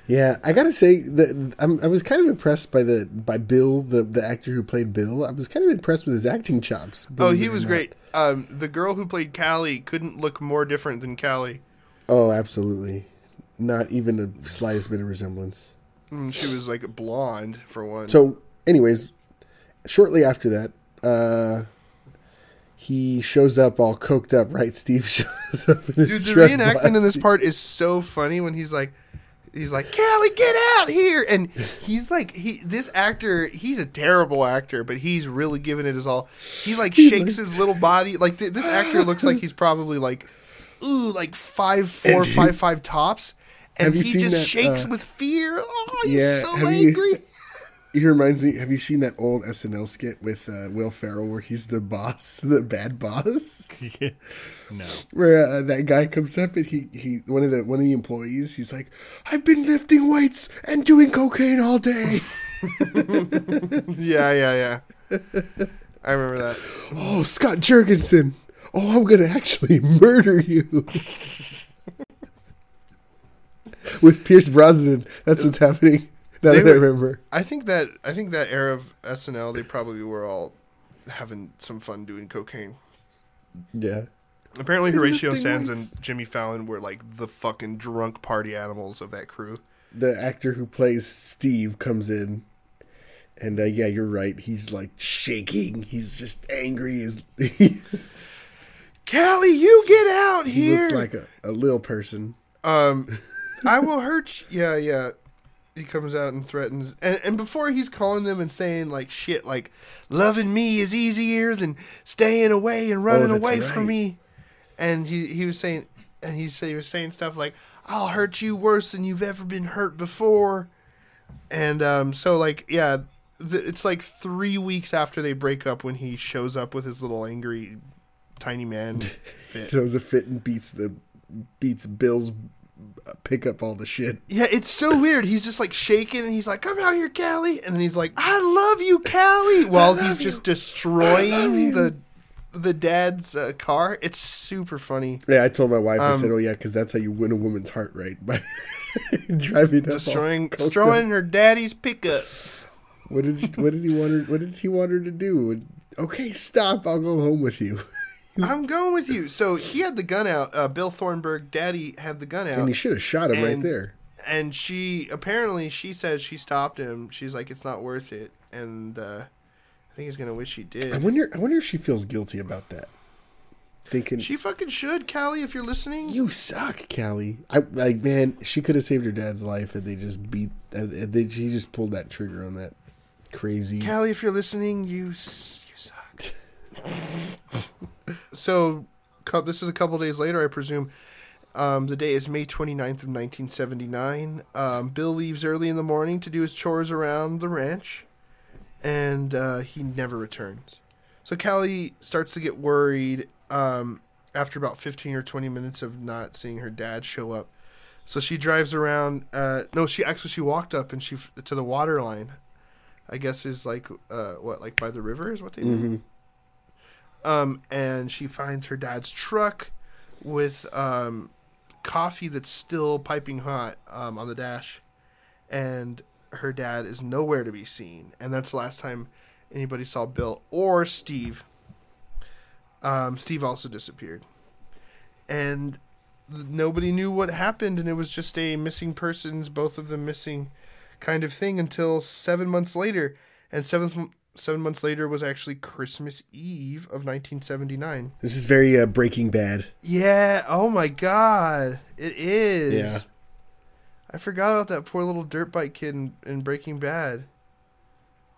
Yeah, I gotta say that I'm, I was kind of impressed by the by Bill, the the actor who played Bill. I was kind of impressed with his acting chops. Oh, he was great. Um, the girl who played Callie couldn't look more different than Callie. Oh, absolutely. Not even the slightest bit of resemblance. Mm, she was like blonde for one. So, anyways, shortly after that, uh, he shows up all coked up. Right, <laughs> Steve shows up. In his face. Dude, his the Shrek reenactment in this part is so funny when he's like, he's like, Callie, get out here, and he's like, he this actor, he's a terrible actor, but he's really giving it his all. He like He's shakes like- his little body, like th- this actor looks like <laughs> he's probably like, ooh, like five four, Have you- five five tops. And have you he seen just that, shakes uh, with fear. Oh, he's Yeah, so have you- angry. <laughs> He reminds me. Have you seen that old SNL skit with uh, Will Ferrell where he's the boss, <laughs> the bad boss? no. Where uh, that guy comes up and he, he one of the one of the employees. He's like, "I've been lifting weights and doing cocaine all day." <laughs> Yeah, yeah, yeah. I remember that. oh, Scott Jurgensen. Oh, I'm gonna actually murder you. <laughs> With Pierce Brosnan, that's what's happening. Now They that I remember. I think that I think that era of SNL, they probably were all having some fun doing cocaine. Yeah. Apparently, Horatio Sanz and Jimmy Fallon were like the fucking drunk party animals of that crew. the actor who plays Steve comes in, and uh, yeah, you're right. He's like shaking. He's just angry. He's, <laughs> he's Callie, you get out he here! looks like a, a little person. um, <laughs> I will hurt you. Yeah, yeah. He comes out and threatens, and and before he's calling them and saying like shit, like loving me is easier than staying away and running Oh, that's away from right. me. And he he was saying, and he said he was saying stuff like, "I'll hurt you worse than you've ever been hurt before." And um, so like yeah, th- it's like three weeks after they break up when he shows up with his little angry tiny man <laughs> fit. Throws a fit and beats the beats Bill's pick up all the shit. Yeah, it's so weird. He's just like shaking and he's like, Come out here, Callie. And then he's like, I love you, Callie. <laughs> While he's just you. I love destroying the the dad's uh, car. It's super funny. Yeah, I told my wife. I Um, said, "Oh yeah, because that's how you win a woman's heart, right? <laughs> By driving Destroying, destroying her daddy's pickup. What did she, what did he want her? What did he want her to do? Okay, stop. I'll go home with you. <laughs> I'm going with you. So he had the gun out. Uh, Bill Thornburg, daddy, had the gun out. And he should have shot him right there. and she apparently she says she stopped him. She's like, it's not worth it, and uh, I think he's gonna wish he I did. wonder. I wonder if she feels guilty about that. Thinking She fucking should, Callie, if you're listening. you suck, Callie. I like man. She could have saved her dad's life, and they just beat. And they, she just pulled that trigger on that crazy. Callie, if you're listening, you you suck. So, this is a couple days later, I presume. Um, the day is May 29th of 1979. Um, Bill leaves early in the morning to do his chores around the ranch, and uh, he never returns. So Callie starts to get worried um, after about 15 or 20 minutes of not seeing her dad show up. So she drives around. Uh, no, she actually she walked up and she to the water line. I guess is like uh, what like by the river is what they do. Um, and she finds her dad's truck with um, coffee that's still piping hot um, on the dash, and her dad is nowhere to be seen. And that's the last time anybody saw Bill or Steve. Um, Steve also disappeared, and nobody knew what happened, and it was just a missing persons, both of them missing, kind of thing until seven months later. And seven seven months later was actually Christmas Eve of 1979. This is very uh, Breaking Bad. Yeah. Oh my God. It is. Yeah. I forgot about that poor little dirt bike kid in, in Breaking Bad.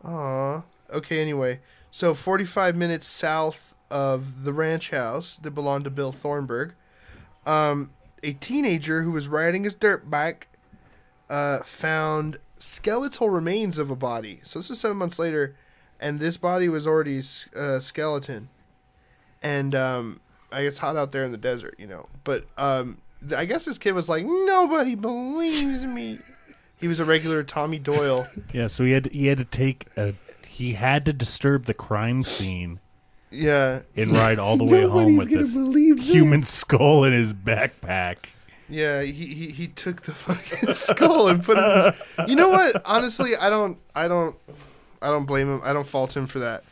Aw. Okay. Anyway, so 45 minutes south of the ranch house that belonged to Bill Thornburg, um, a teenager who was riding his dirt bike uh, found skeletal remains of a body. So this is seven months later, and this body was already uh, skeleton. And um, I it's hot out there in the desert, you know. But um, th- I guess this kid was like, nobody believes me. <laughs> he was a regular Tommy Doyle. Yeah, so he had he had to take a he had to disturb the crime scene Yeah, and ride all the way home Nobody's with gonna this believe this. human skull in his backpack. yeah. He, he he took the fucking <laughs> skull and put it. In his, you know what? Honestly, I don't I don't I don't blame him. I don't fault him for that.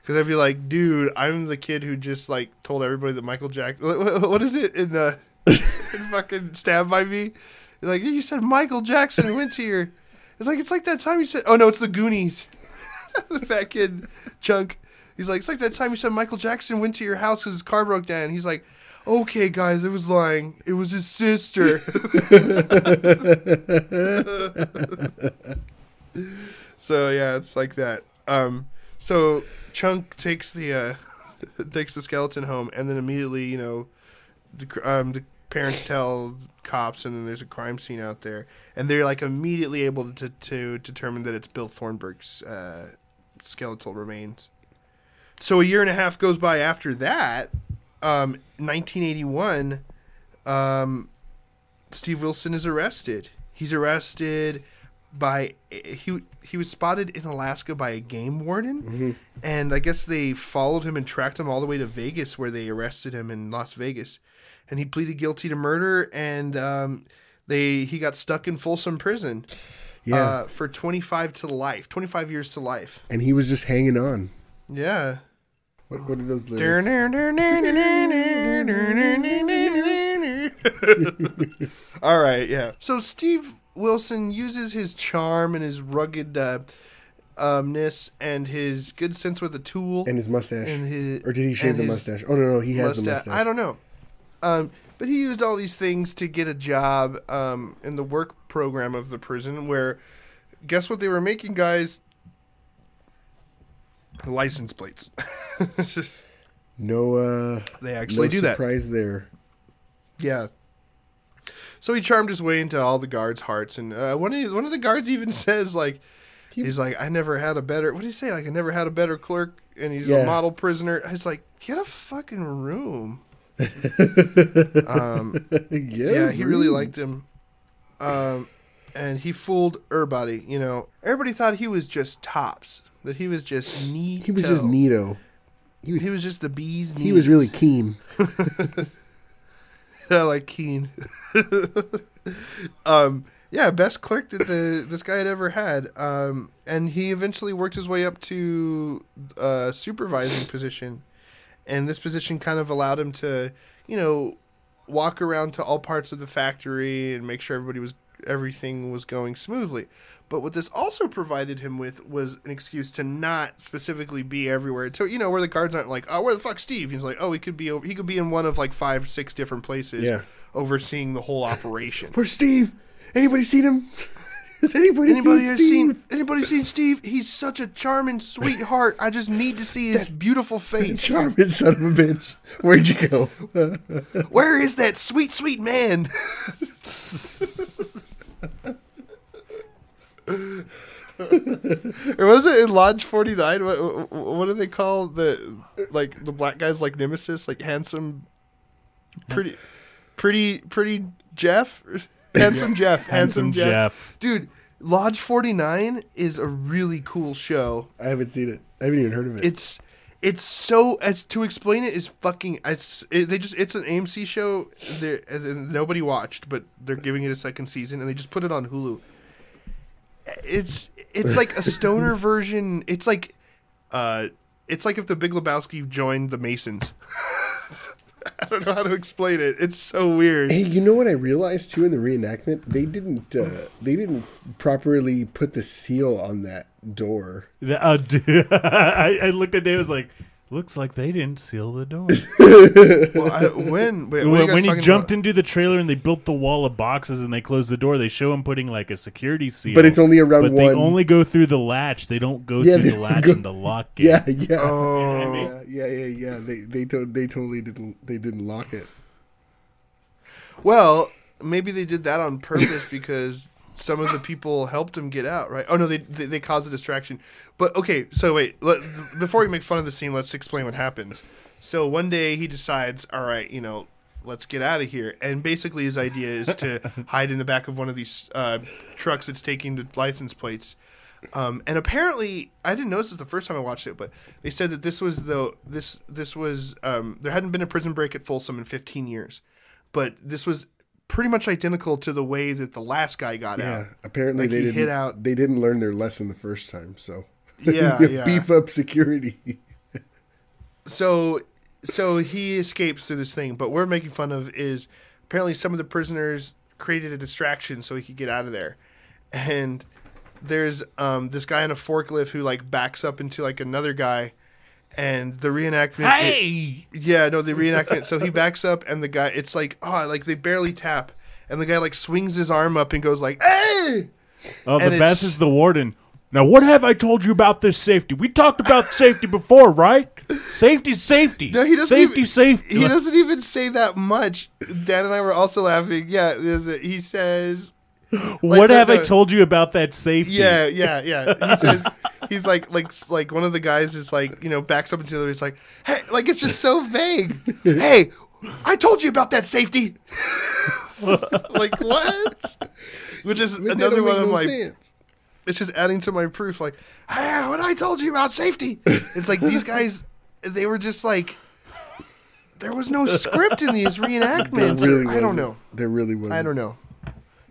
Because I'd be like, dude, I'm the kid who just like told everybody that Michael Jackson. <laughs> What, what is it in the in <laughs> fucking stabbed by Me? Like you said, Michael Jackson went to your. It's like it's like that time you said. Oh no, it's the Goonies. <laughs> the fat kid chunk. He's like, it's like that time you said Michael Jackson went to your house because his car broke down. He's like, okay, guys, it was lying. It was his sister. So yeah, it's like that. Um, so Chunk takes the uh, <laughs> takes the skeleton home, and then immediately, you know, the um, the parents tell cops, and then there's a crime scene out there, and they're like immediately able to to determine that it's Bill Thornburg's uh, skeletal remains. So a year and a half goes by after that. Um, 1981, um, Steve Wilson is arrested. He's arrested by he he was spotted in Alaska by a game warden, and I guess they followed him and tracked him all the way to Vegas, where they arrested him in Las Vegas, and he pleaded guilty to murder, and um, they he got stuck in Folsom Prison, Yeah, uh, for twenty five to life, twenty five years to life. and he was just hanging on. Yeah. What, what are those lyrics? All right, yeah. So Steve Wilson uses his charm and his rugged uh, umness and his good sense with a tool And his mustache. and his or did he shave the mustache? Oh no, no, he has the mustache. I don't know. Um, but he used all these things to get a job um, in the work program of the prison. Where, guess what they were making, guys? License plates. <laughs> No, uh, they actually no do that. surprise there. Yeah. So he charmed his way into all the guards' hearts, and uh, one of the, one of the guards even <laughs> says like, he's like, I never had a better. What do you say? Like, I never had a better clerk, and he's Yeah. a model prisoner. He's like, get a fucking room. <laughs> um, yeah, yeah, he really liked him. Um, and he fooled everybody. You know, everybody thought he was just tops. That he was just neat. He was just neato. He was He was just the bee's knees. he was really keen. <laughs> <laughs> I like Keen. <laughs> um, yeah, best clerk that the this guy had ever had. Um, and he eventually worked his way up to a supervising position, and this position kind of allowed him to, you know, walk around to all parts of the factory and make sure everybody was everything was going smoothly. But what this also provided him with was an excuse to not specifically be everywhere. So you know where the guards aren't like, oh, where the fuck Steve? He's like, oh, he could be over, he could be in one of like five, six different places, Yeah. overseeing the whole operation. <laughs> Where's Steve? Anybody seen him? Has anybody, Anybody seen seen anybody seen Steve? He's such a charming sweetheart. I just need to see his beautiful <laughs> face. Charming son of a bitch. Where'd you go? <laughs> Where is that sweet, sweet man? <laughs> or was it in Lodge Forty Nine? What, what do they call the like the black guys like Nemesis, like handsome, pretty, pretty, pretty Jeff, handsome Jeff, handsome, Handsome Jeff. Jeff. dude. Lodge Forty Nine is a really cool show. I haven't seen it. I haven't even heard of it. It's it's so as to explain it is fucking. It's it, they just it's an AMC show. There nobody watched, but they're giving it a second season, and they just put it on Hulu. It's it's like a stoner <laughs> version. It's like, uh, it's like if the Big Lebowski joined the Masons. <laughs> I don't know how to explain it. It's so weird. Hey, you know what I realized too in the reenactment? They didn't uh, they didn't properly put the seal on that door. The- uh, dude, <laughs> I, I looked at Dave. I was like, "Looks like they didn't seal the door." <laughs> Well, I, when wait, what when when he jumped about? into the trailer and they built the wall of boxes and they closed the door, they show him putting like a security seal. But it's only around But one. they only go through the latch. They don't go Yeah, through the latch go- and the lock. <laughs> Gate. yeah, yeah. Oh. yeah, yeah, yeah, yeah. They they to- they totally didn't they didn't lock it. Well, maybe they did that on purpose because some of the people helped him get out, right? Oh no, they they, they caused a distraction. But okay, so wait, let, before we make fun of the scene, let's explain what happens. So one day he decides, all right, you know, let's get out of here. And basically his idea is to <laughs> hide in the back of one of these uh, trucks that's taking the license plates. Um, and apparently, I didn't notice this the first time I watched it, but they said that this was the this this was um, there hadn't been a prison break at Folsom in 15 years, but this was pretty much identical to the way that the last guy got Yeah, out. apparently Like they didn't hit out- they didn't learn their lesson the first time. So Yeah, <laughs> yeah. beef up security. so so he escapes through this thing but what we're making fun of is apparently some of the prisoners created a distraction so he could get out of there and there's um this guy on a forklift who like backs up into like another guy and the reenactment it- Hey, yeah no the reenactment so he backs up and the guy it's like oh like they barely tap and the guy like swings his arm up and goes like hey oh, And the best is the warden. Now, what have I told you about this safety? We talked about safety before, right? Safety, safety. No, he doesn't. Safety, even, safety. He doesn't even say that much. Dan and I were also laughing. Yeah, there's a, he says. <laughs> what no, have I told you about that safety? Yeah, yeah, yeah. He says <laughs> he's like like like one of the guys is like you know backs up into the other. He's like, hey, like it's just so vague. <laughs> hey, I told you about that safety. like what? Which is It another one of no my. sense. It's just adding to my proof. Like, hey, what I told you about safety. It's like these guys. They were just like. There was no script in these There reenactments. really I don't know. There really wasn't. I don't know.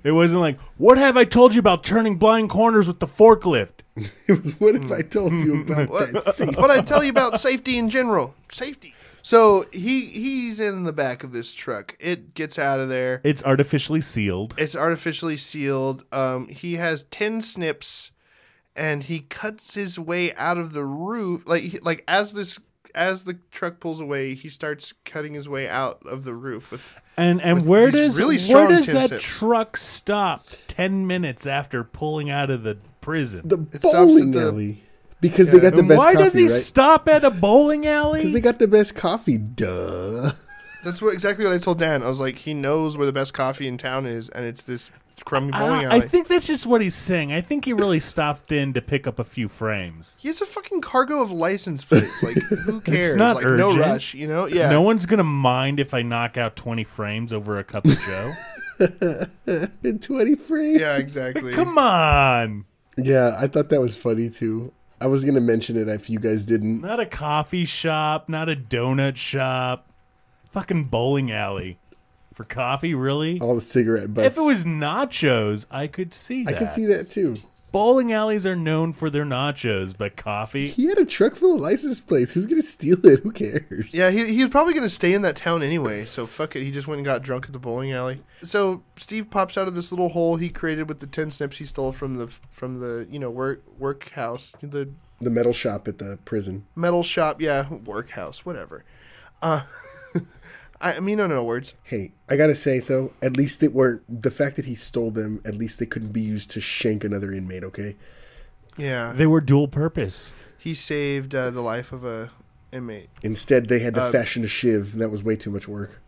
It wasn't like, what have I told you about turning blind corners with the forklift? <laughs> It was what if I told you about <laughs> <laughs> that? safety? what I tell you about safety in general. Safety. So he he's in the back of this truck. It gets out of there. It's artificially sealed. It's artificially sealed. Um, he has tin snips, and he cuts his way out of the roof. Like like as this as the truck pulls away, he starts cutting his way out of the roof with. And and with where these does really where strong does that sips. truck stop ten minutes after pulling out of the prison? The It stops bowling at the- alley because they got the best why coffee, does he right? stop at a bowling alley? Because they got the best coffee. Duh. That's what exactly what I told Dan. I was like, he knows where the best coffee in town is, and it's this crummy bowling Uh, I think that's just what he's saying. I think he really stopped in to pick up a few frames. He has a fucking cargo of license plates. Like, <laughs> who cares? not like, no rush, you know? Yeah. No one's gonna mind if I knock out twenty frames over a cup of Joe. <laughs> In twenty frames. Yeah, exactly. Come on. Yeah, I thought that was funny too. I was gonna mention it if you guys didn't. Not a coffee shop, not a donut shop. Fucking bowling alley. For coffee, really? All the cigarette butts. If it was nachos, I could see I that. could see that too. Bowling alleys are known for their nachos, but coffee? He had a truck full of license plates. Who's gonna steal it? Who cares? Yeah, he, he was probably going to stay in that town anyway, so fuck it. He just went and got drunk at the bowling alley. So Steve pops out of this little hole he created with the tin snips he stole from the from the you know work workhouse, the The metal shop at the prison. metal shop. Yeah, workhouse, whatever. Uh, <laughs> I mean, no, no words. Hey, I gotta say though, at least it weren't the fact that he stole them. At least they couldn't be used to shank another inmate. Okay. Yeah, They were dual purpose. he saved uh, the life of a inmate. Instead, they had to Uh, fashion a shiv, and that was way too much work.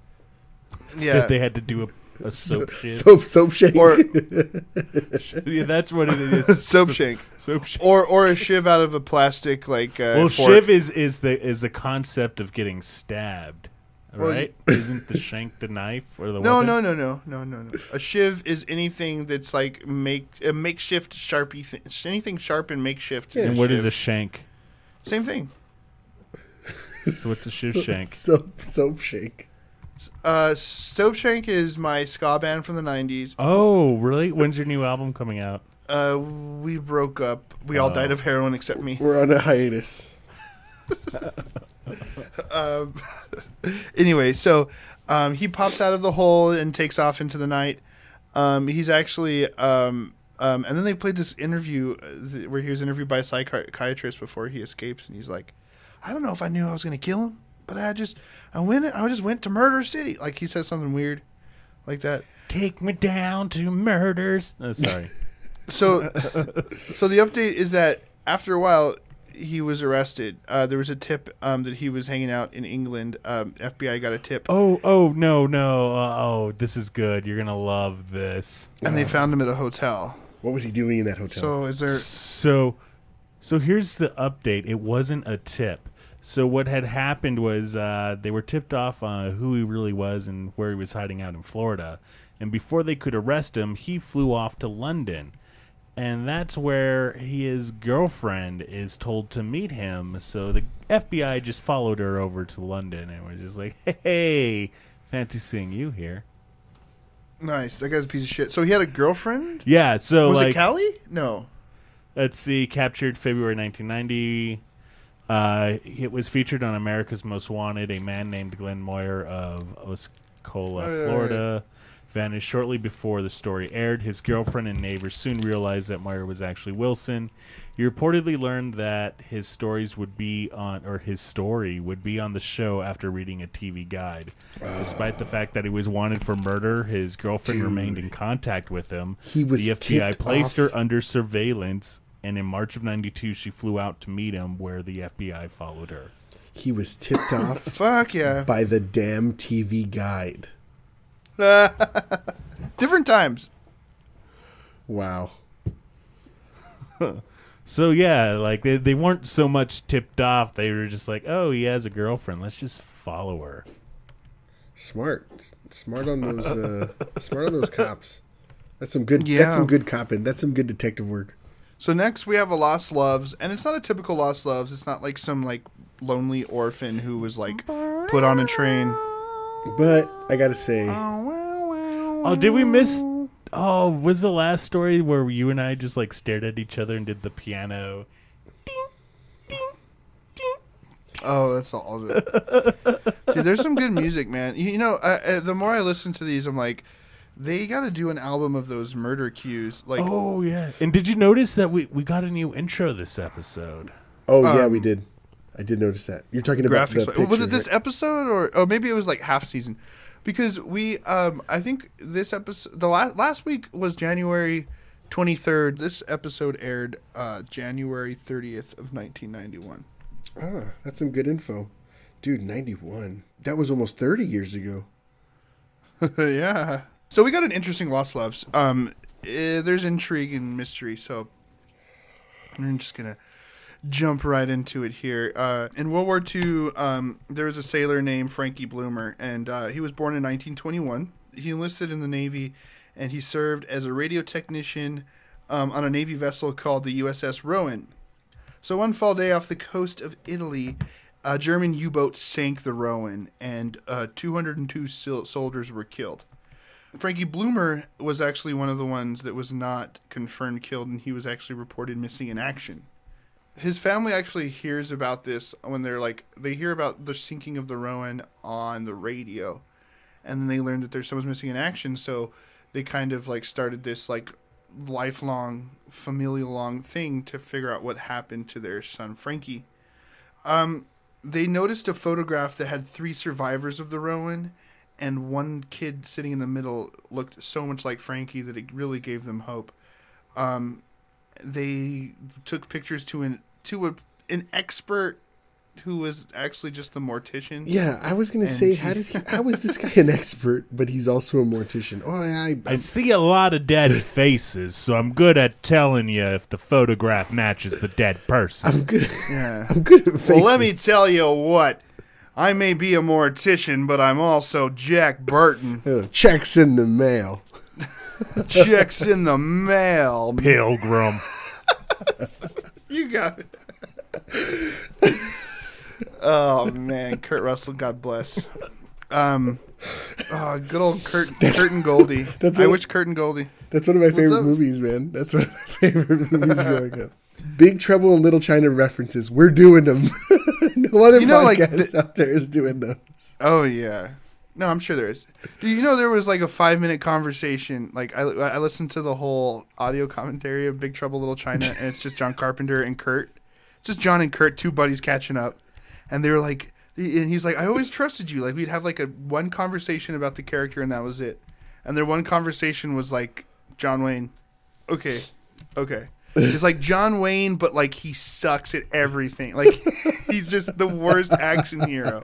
Instead, Yeah, they had to do a, a <laughs> soap shit. Soap, soap shank. or <laughs> yeah, that's what it is. <laughs> soap shank, Soap shank. or or a shiv out of a plastic like. Uh, Well, fork. shiv is is the is the concept of getting stabbed, Well, right? Isn't the shank the knife or the No, weapon? no, no, no, no, no, no. A shiv is anything that's like make a makeshift sharpie thing. Anything sharp and makeshift. Yeah, And what is shiv. a shank? Same thing. So what's a shiv <laughs> shank? soap, soap shank. Uh, Soap Shank is my ska band from the '90s. Oh, really? When's your new album coming out? Uh, we broke up. We all Oh. died of heroin except me. We're on a hiatus. <laughs> <laughs> Um, <laughs> anyway, so um, he pops out of the hole and takes off into the night. Um, he's actually, um, um, and then they played this interview uh, where he was interviewed by a psychiatrist before he escapes, and he's like, "I don't know if I knew I was going to kill him, but I just, I went, I just went to Murder City." Like he says something weird, like that. Take me down to murders. Oh, sorry. <laughs> So, so the update is that after a while, he was arrested. Uh, there was a tip um, that he was hanging out in England. Um, FBI got a tip. oh, oh no, no. Uh, oh, this is good. You're gonna love this. and they found him at a hotel. What was he doing in that hotel? So is there? So, so here's the update. It wasn't a tip. So what had happened was uh, they were tipped off on who he really was and where he was hiding out in Florida. And before they could arrest him, he flew off to London. And that's where his girlfriend is told to meet him. So the FBI just followed her over to London and was just like, "Hey, fancy seeing you here." Nice. That guy's a piece of shit. So he had a girlfriend. Yeah. So was like, it Callie? No. Let's see, captured February 1990. Uh, it was featured on America's Most Wanted. A man named Glenn Moyer of Osceola, Oh, yeah, yeah, Florida, vanished shortly before the story aired. His girlfriend and neighbors soon realized that Moyer was actually Wilson. He reportedly learned that his stories would be on, or his story would be on the show after reading a TV guide. Despite the fact that he was wanted for murder, his girlfriend Dude. remained in contact with him. He was the FBI placed off. her under surveillance, and in March of '92, she flew out to meet him, where the FBI followed her. he was tipped off <laughs> Fuck yeah. by the damn TV guide. <laughs> Different times. Wow. So yeah, like they they weren't so much tipped off; they were just like, "Oh, he has a girlfriend. Let's just follow her." Smart, S- smart on those, uh, <laughs> smart on those cops. That's some good. Yeah. That's some good copping. That's some good detective work. So next we have a Lost Loves, and it's not a typical Lost Loves. It's not like some like lonely orphan who was like put on a train. But I gotta say, Oh, did we miss? Oh, was the last story where you and I just like stared at each other and did the piano? Oh, that's all of it. <laughs> Dude, there's some good music, man. You, you know, I, I, the more I listen to these, I'm like, they got to do an album of those murder cues. Like, Oh yeah. And did you notice that we we got a new intro this episode? oh yeah, Um, we did. I did notice that. You're talking about graphics. but- was it this right? episode or oh maybe it was like half season? Because we, um, I think this episode, the last last week was January 23rd. This episode aired uh, January 30th of 1991. Ah, that's some good info, dude. Ninety one. That was almost thirty years ago. <laughs> yeah. So we got an interesting Lost Loves. Um, eh, there's intrigue and mystery. So I'm just gonna jump right into it here. Uh, in World War II, um, there was a sailor named Frankie Bloomer, and uh, he was born in 1921. He enlisted in the Navy, and he served as a radio technician um, on a Navy vessel called the USS Rowan. So one fall day off the coast of Italy, a German U-boat sank the Rowan, and uh, 202 sil- soldiers were killed. Frankie Bloomer was actually one of the ones that was not confirmed killed, and he was actually reported missing in action. His family actually hears about this when they're like they hear about the sinking of the Rowan on the radio, and then they learn that there's someone's missing in action. So they kind of like started this like lifelong familial long thing to figure out what happened to their son Frankie. Um, they noticed a photograph that had three survivors of the Rowan, and one kid sitting in the middle looked so much like Frankie that it really gave them hope. Um, they took pictures to an to a, an expert who was actually just the mortician. Yeah, I was gonna And say, how did he, <laughs> how is this guy an expert, but he's also a mortician? Oh, I, I I, see a lot of dead <laughs> faces, so I'm good at telling you if the photograph matches the dead person. I'm good. Yeah. <laughs> I'm good at faces. Well, let me tell you what. I may be a mortician, but I'm also Jack Burton. Checks in the mail. Checks in the mail. Pilgrim. You got it. Oh man, Kurt Russell, God bless. Um, oh, good old Kurt, Kurt and Goldie. <laughs> that's I wish Kurt and Goldie. That's one of my favorite up? movies, man. That's one of my <laughs> favorite movies growing up. Big Trouble in Little China references. We're doing them. <laughs> no other You know, like, podcast the- out there is doing those. Oh yeah. No, I'm sure there is. Do you know there was like a five minute conversation? Like I, I listened to the whole audio commentary of Big Trouble Little China, and it's just John Carpenter and Kurt. Just John and Kurt, two buddies catching up, and they were like, and he's like, I always trusted you. Like we'd have like a one conversation about the character, and that was it. And their one conversation was like, John Wayne, okay, okay. It's like John Wayne, but like he sucks at everything. Like <laughs> he's just the worst action hero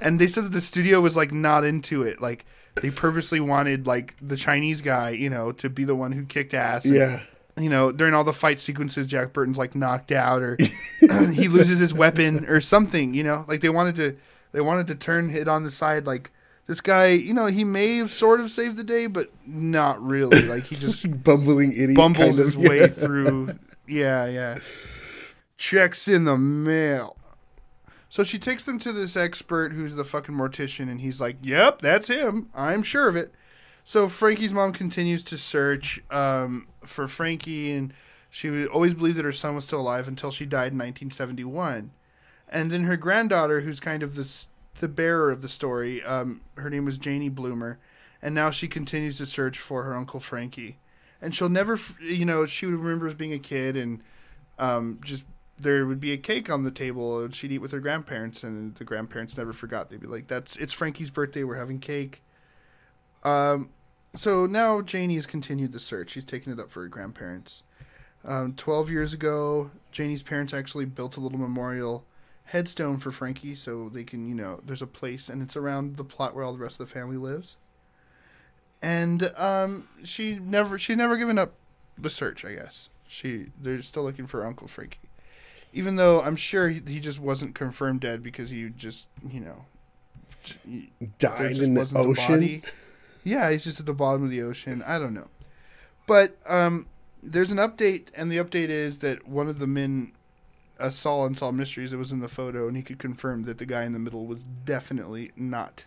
and they said that the studio was like not into it like they purposely wanted like the chinese guy you know to be the one who kicked ass Yeah. You know during all the fight sequences jack burton's like knocked out or <laughs> he loses his weapon or something you know like they wanted to they wanted to turn it on the side like this guy you know he may have sort of saved the day but not really like he just <laughs> Bumbling idiot. bumbles kind of, his yeah. way through. Yeah, yeah. Checks in the mail. So she takes them to this expert who's the fucking mortician, and he's like, "Yep, that's him. I'm sure of it." So Frankie's mom continues to search um, for Frankie, and she always believed that her son was still alive until she died in 1971. And then her granddaughter, who's kind of the the bearer of the story, um, her name was Janie Bloomer, and now she continues to search for her uncle Frankie and she'll never, you know, she would remember as being a kid and um, just there would be a cake on the table and she'd eat with her grandparents and the grandparents never forgot. They'd be like, "That's it's Frankie's birthday. We're having cake." Um, so now Janie has continued the search. She's taken it up for her grandparents. Um, Twelve years ago, Janie's parents actually built a little memorial headstone for Frankie, so they can, you know, there's a place and it's around the plot where all the rest of the family lives and um, she never she's never given up the search. I guess she they're still looking for Uncle Frankie, even though I'm sure he, he just wasn't confirmed dead because he just you know there Died in the ocean. Yeah, he's just at the bottom of the ocean. I don't know, but um, there's an update, and the update is that one of the men uh, saw Unsolved Mysteries. It was in the photo, and he could confirm that the guy in the middle was definitely not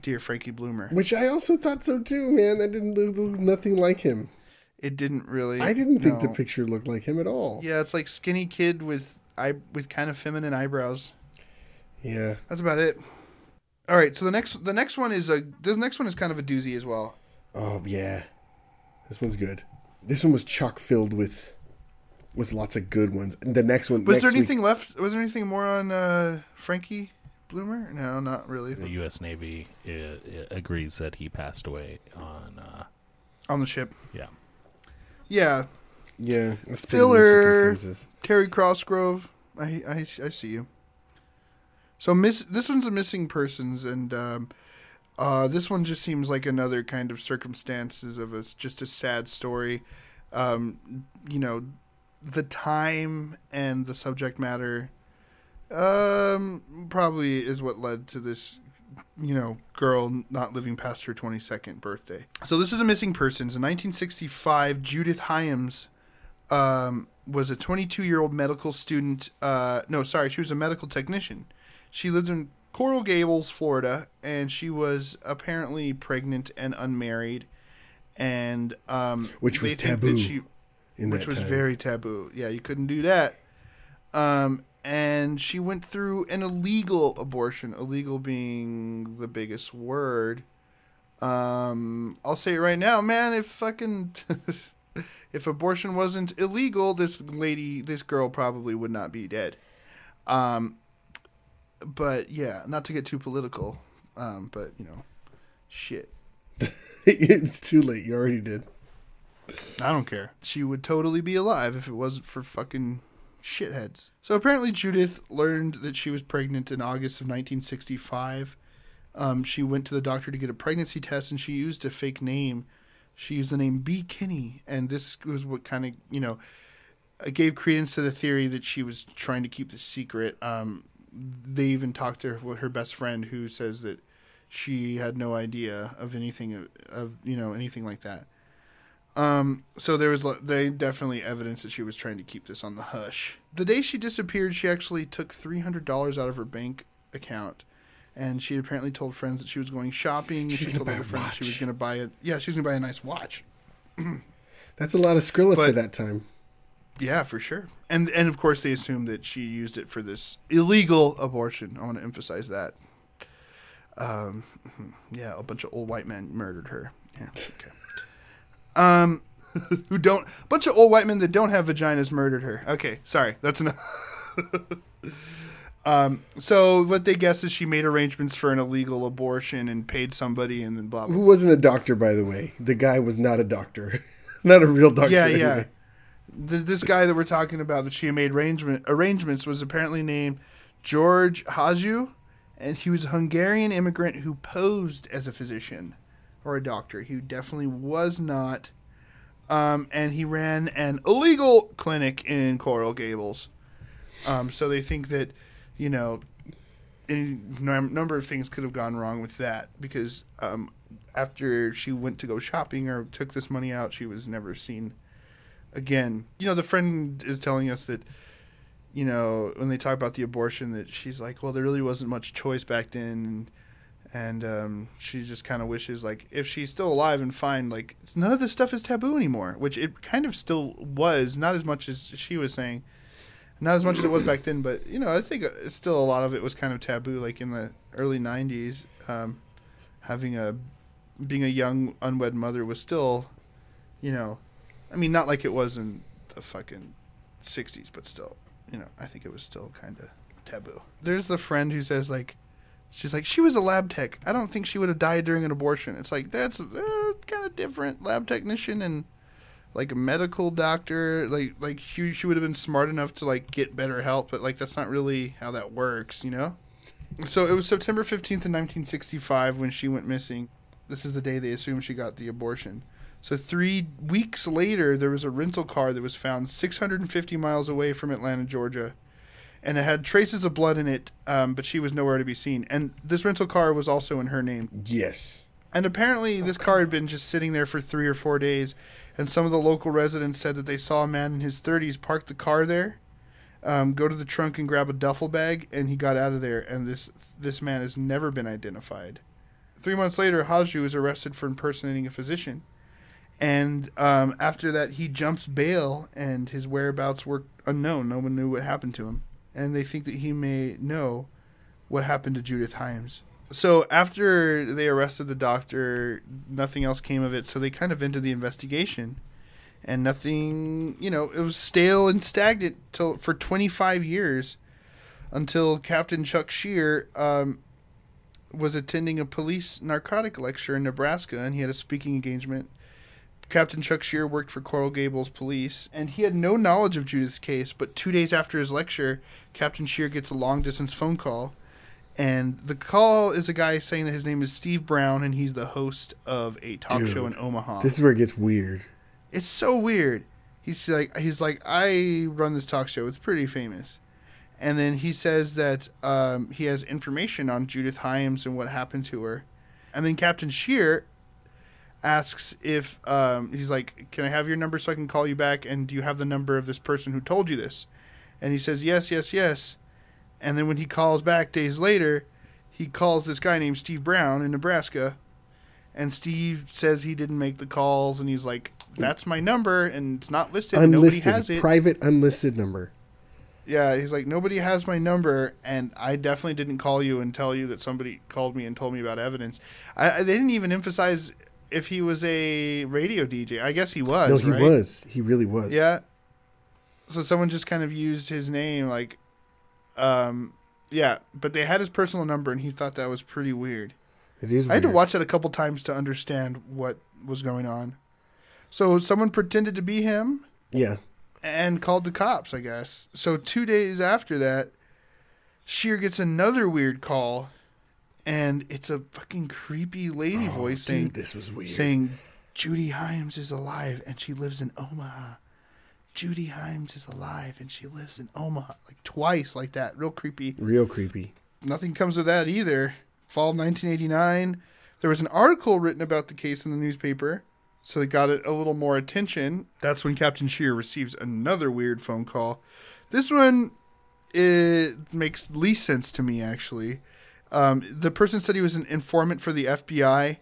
dear Frankie Bloomer. Which I also thought so too, man. That didn't look, look nothing like him. It didn't really. I didn't think the picture looked like him at all. Yeah, it's like skinny kid with eye with kind of feminine eyebrows. Yeah. That's about it. All right, so the next the next one is a the next one is kind of a doozy as well. Oh yeah. This one's good. This one was chock filled with with lots of good ones. And the next one Was next there week- anything left? Was there anything more on uh, Frankie Bloomer? No, not really. The U.S. Navy uh, uh, agrees that he passed away on. Uh, On the ship. yeah. Yeah, Yeah, that's pretty much the Filler. Terry Crossgrove. I I I see you. So miss this one's a missing persons, and um, uh, this one just seems like another kind of circumstances of a just a sad story. Um, you know, the time and the subject matter, um, probably is what led to this. You know, girl not living past her twenty second birthday. So this is a missing persons. In 1965, Judith Hyams um, was a 22 year old medical student. Uh, no, sorry, she was a medical technician. She lived in Coral Gables, Florida, and she was apparently pregnant and unmarried, and um, Which was taboo she, which was time. very taboo. Yeah, you couldn't do that. Um, and she went through an illegal abortion. Illegal being the biggest word. Um, I'll say it right now, man. If fucking <laughs> if abortion wasn't illegal, this lady, this girl probably would not be dead. Um, but yeah, not to get too political. Um, but you know, shit. <laughs> it's too late. You already did. I don't care. She would totally be alive if it wasn't for fucking shitheads. So apparently, Judith learned that she was pregnant in August of 1965. Um, she went to the doctor to get a pregnancy test, and she used a fake name. She used the name B. Kinney, and this was what kind of you know gave credence to the theory that she was trying to keep the secret. Um, they even talked to her, her best friend, who says that she had no idea of anything of, of you know anything like that. Um, so there was they definitely evidence that she was trying to keep this on the hush. The day she disappeared, she actually took three hundred dollars out of her bank account, and she apparently told friends that she was going shopping. She's she told other a friends she was going to buy it. Yeah, she was going to buy a nice watch. <clears throat> That's a lot of Skrilla for that time. Yeah, for sure. And and of course they assume that she used it for this illegal abortion. I want to emphasize that. Um, <laughs> yeah, a bunch of old white men murdered her. Yeah. Okay. <laughs> um, who don't? A bunch of old white men that don't have vaginas murdered her. Okay, sorry, that's enough. <laughs> um, so what they guess is she made arrangements for an illegal abortion and paid somebody, and then blah blah. Who wasn't a doctor, by the way? The guy was not a doctor, not a real doctor. yeah, anyway. yeah. Th this guy that we're talking about that she made arrangement arrangements was apparently named George Haju, and he was a Hungarian immigrant who posed as a physician or a doctor. He definitely was not. Um, and he ran an illegal clinic in Coral Gables. Um, so they think that, you know, a num- number of things could have gone wrong with that because um, after she went to go shopping or took this money out, she was never seen again. You know, the friend is telling us that, you know, when they talk about the abortion, that she's like, well, there really wasn't much choice back then. And, um, she just kind of wishes, like, if she's still alive and fine, like, none of this stuff is taboo anymore, which it kind of still was, not as much as she was saying. Not as much as it was back then, but you know, I think still a lot of it was kind of taboo, like in the early '90s. Um, having a being a young unwed mother was still, you know, I mean, not like it was in the fucking '60s, but still, you know, I think it was still kind of taboo. There's the friend who says like, she's like, she was a lab tech. I don't think she would have died during an abortion. It's like that's uh, kind of different. Lab technician and like a medical doctor like like she, she would have been smart enough to like get better help but like that's not really how that works you know so it was september 15th in 1965 when she went missing this is the day they assume she got the abortion so three weeks later there was a rental car that was found 650 miles away from atlanta georgia and it had traces of blood in it um, but she was nowhere to be seen and this rental car was also in her name Yes. and apparently, this car had been just sitting there for three or four days. And some of the local residents said that they saw a man in his 30s park the car there, um, go to the trunk and grab a duffel bag, and he got out of there. And this this man has never been identified. Three months later, Haju was arrested for impersonating a physician. And um, after that, he jumps bail, and his whereabouts were unknown. No one knew what happened to him. And they think that he may know what happened to Judith Hyams. So after they arrested the doctor, nothing else came of it. So they kind of ended the investigation, and nothing, you know, it was stale and stagnant till for 25 years, until Captain Chuck Shear um, was attending a police narcotic lecture in Nebraska, and he had a speaking engagement. Captain Chuck Shear worked for Coral Gables Police, and he had no knowledge of Judith's case. But two days after his lecture, Captain Shear gets a long distance phone call and the call is a guy saying that his name is Steve Brown and he's the host of a talk Dude, show in Omaha. This is where it gets weird. it's so weird. He's like he's like I run this talk show. It's pretty famous. And then he says that um, he has information on Judith Hyams and what happened to her. And then Captain Shear asks if um, he's like, "Can I have your number so I can call you back?" And do you have the number of this person who told you this? And he says, "Yes, yes, yes." And then when he calls back days later, he calls this guy named Steve Brown in Nebraska, and Steve says he didn't make the calls, and he's like, "That's my number, and it's not listed. and Nobody has it." private unlisted number. Yeah, he's like, nobody has my number, and I definitely didn't call you and tell you that somebody called me and told me about evidence. I- they didn't even emphasize if he was a radio DJ. I guess he was. No, he right? was. He really was. Yeah. So someone just kind of used his name, like, um, yeah. But they had his personal number, and he thought that was pretty weird. It is. I had to watch it a couple times to understand what was going on. So someone pretended to be him Yeah. and called the cops, I guess. So two days after that, Sheer gets another weird call, and it's a fucking creepy lady Oh, voice dude, saying, this was weird. saying, Judy Hyams is alive and she lives in Omaha. Judy Hyams is alive and she lives in Omaha. Like twice, like that. Real creepy. Real creepy. Nothing comes of that either. Fall of 1989, there was an article written about the case in the newspaper, so it got it a little more attention. That's when Captain Shear receives another weird phone call. This one it makes least sense to me actually. Um, the person said he was an informant for the FBI,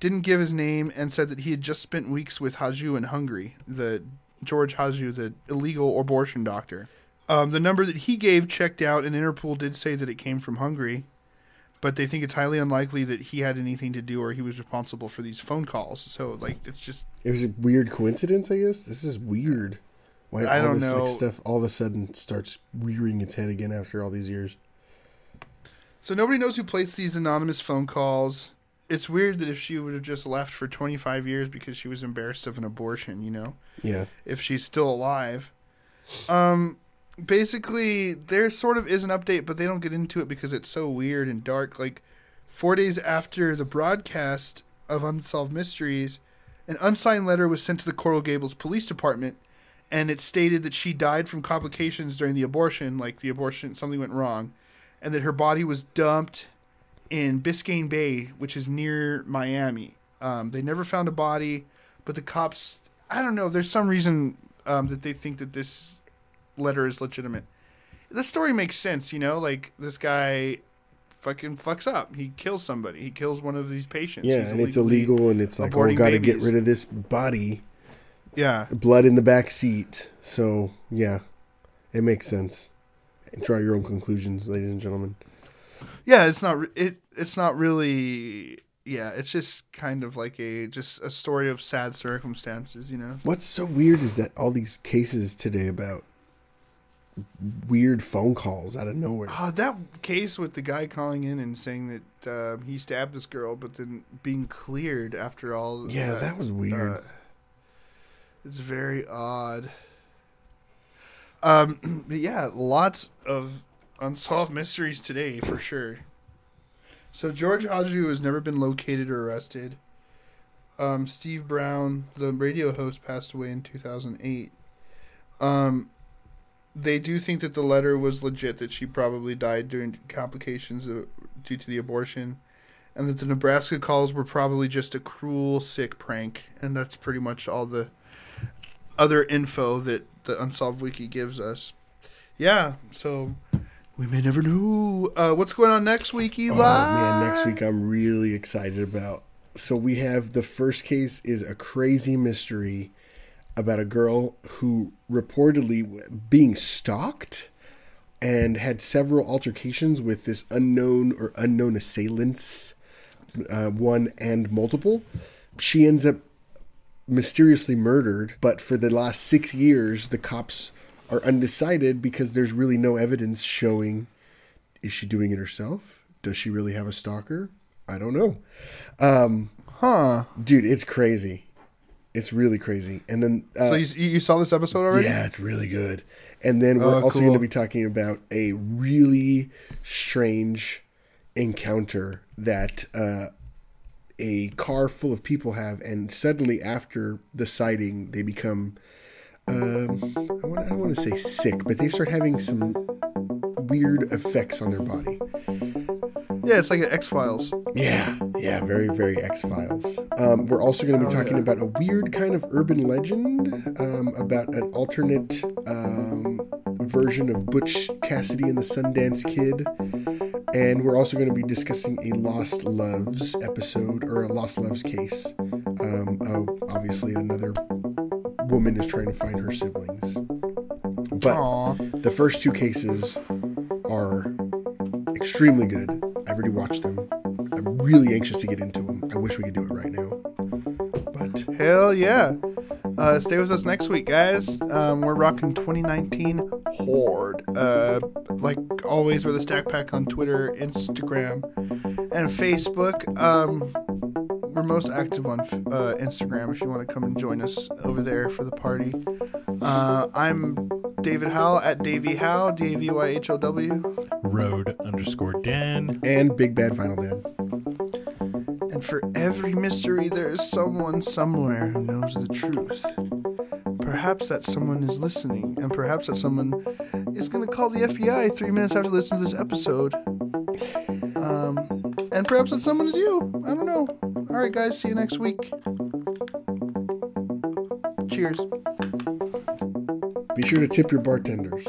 didn't give his name, and said that he had just spent weeks with Haju in Hungary, the George Haju, the illegal abortion doctor. Um, the number that he gave checked out, and Interpol did say that it came from Hungary, but they think it's highly unlikely that he had anything to do or he was responsible for these phone calls. So, like, it's just It was a weird coincidence, I guess. This is weird. Why I all don't this, know. Like, stuff all of a sudden starts rearing its head again after all these years. So nobody knows who placed these anonymous phone calls. It's weird that if she would have just left for 25 years because she was embarrassed of an abortion, you know, Yeah. if she's still alive. Um, basically, there sort of is an update, but they don't get into it because it's so weird and dark. Like, four days after the broadcast of Unsolved Mysteries, an unsigned letter was sent to the Coral Gables Police Department, and it stated that she died from complications during the abortion, like the abortion, something went wrong, and that her body was dumped in Biscayne Bay, which is near Miami. Um, they never found a body, but the cops, I don't know, there's some reason um, that they think that this letter is legitimate. The story makes sense, you know, like this guy fucking fucks up. He kills somebody. He kills one of these patients. Yeah, He's and it's illegal, and it's like, oh, aborting got to get rid of this body, Yeah. blood in the back seat. So yeah, it makes sense. Draw your own conclusions, ladies and gentlemen. Yeah, it's not it it's not really yeah, it's just kind of like a just a story of sad circumstances, you know. What's so weird is that all these cases today about weird phone calls out of nowhere. Oh, that case with the guy calling in and saying that uh, he stabbed this girl, but then being cleared after all. Yeah, that was weird. uh, it's very odd. Um, <clears throat> but yeah, lots of unsolved mysteries today for sure. So George Haju has never been located or arrested. Um, Steve Brown, the radio host, passed away in 2008. Um, they do think that the letter was legit, that she probably died during complications of, due to the abortion, and that the Nebraska calls were probably just a cruel, sick prank. And that's pretty much all the other info that the Unsolved Wiki gives us. Yeah, so we may never know. Uh, what's going on next week, Eli? Oh man, next week I'm really excited about. So we have the first case is a crazy mystery about a girl who reportedly being stalked and had several altercations with this unknown or unknown assailants, uh, one and multiple. She ends up mysteriously murdered, but for the last six years, the cops are undecided because there's really no evidence showing is she doing it herself? Does she really have a stalker? I don't know. Um, Huh. dude, it's crazy. It's really crazy. And then, uh, So you, you saw this episode already? yeah, it's really good. And then we're Oh, also cool. going to be talking about a really strange encounter that uh, car full of people have, and suddenly after the sighting, they become. Um, I, want, I don't want to say sick, but they start having some weird effects on their body. Yeah, it's like an X Files. Yeah, yeah, very, very X Files. Um, we're also going to be Oh, talking yeah. about a weird kind of urban legend um, about an alternate um, version of Butch Cassidy and the Sundance Kid. And we're also going to be discussing a Lost Loves episode or a Lost Loves case. Um, oh, obviously, another woman is trying to find her siblings. But Aw. the first two cases are extremely good. I've already watched them. I'm really anxious to get into them. I wish we could do it right now. But Hell yeah. Uh, stay with us next week, guys. Um, we're rocking 2019 Horde. Uh, like always, we're the Stack Pack on Twitter, Instagram, and Facebook. Um, we're most active on uh, Instagram if you want to come and join us over there for the party. Uh, I'm David Howe at Davey Howe, D A V Y H O W. Road underscore Dan. and Big Bad Final Dad. And for every mystery, there is someone somewhere who knows the truth. Perhaps that someone is listening, and perhaps that someone is going to call the FBI three minutes after listening to this episode. Um, and perhaps that someone is you. I don't know. All right, guys, see you next week. Cheers. Be sure to tip your bartenders.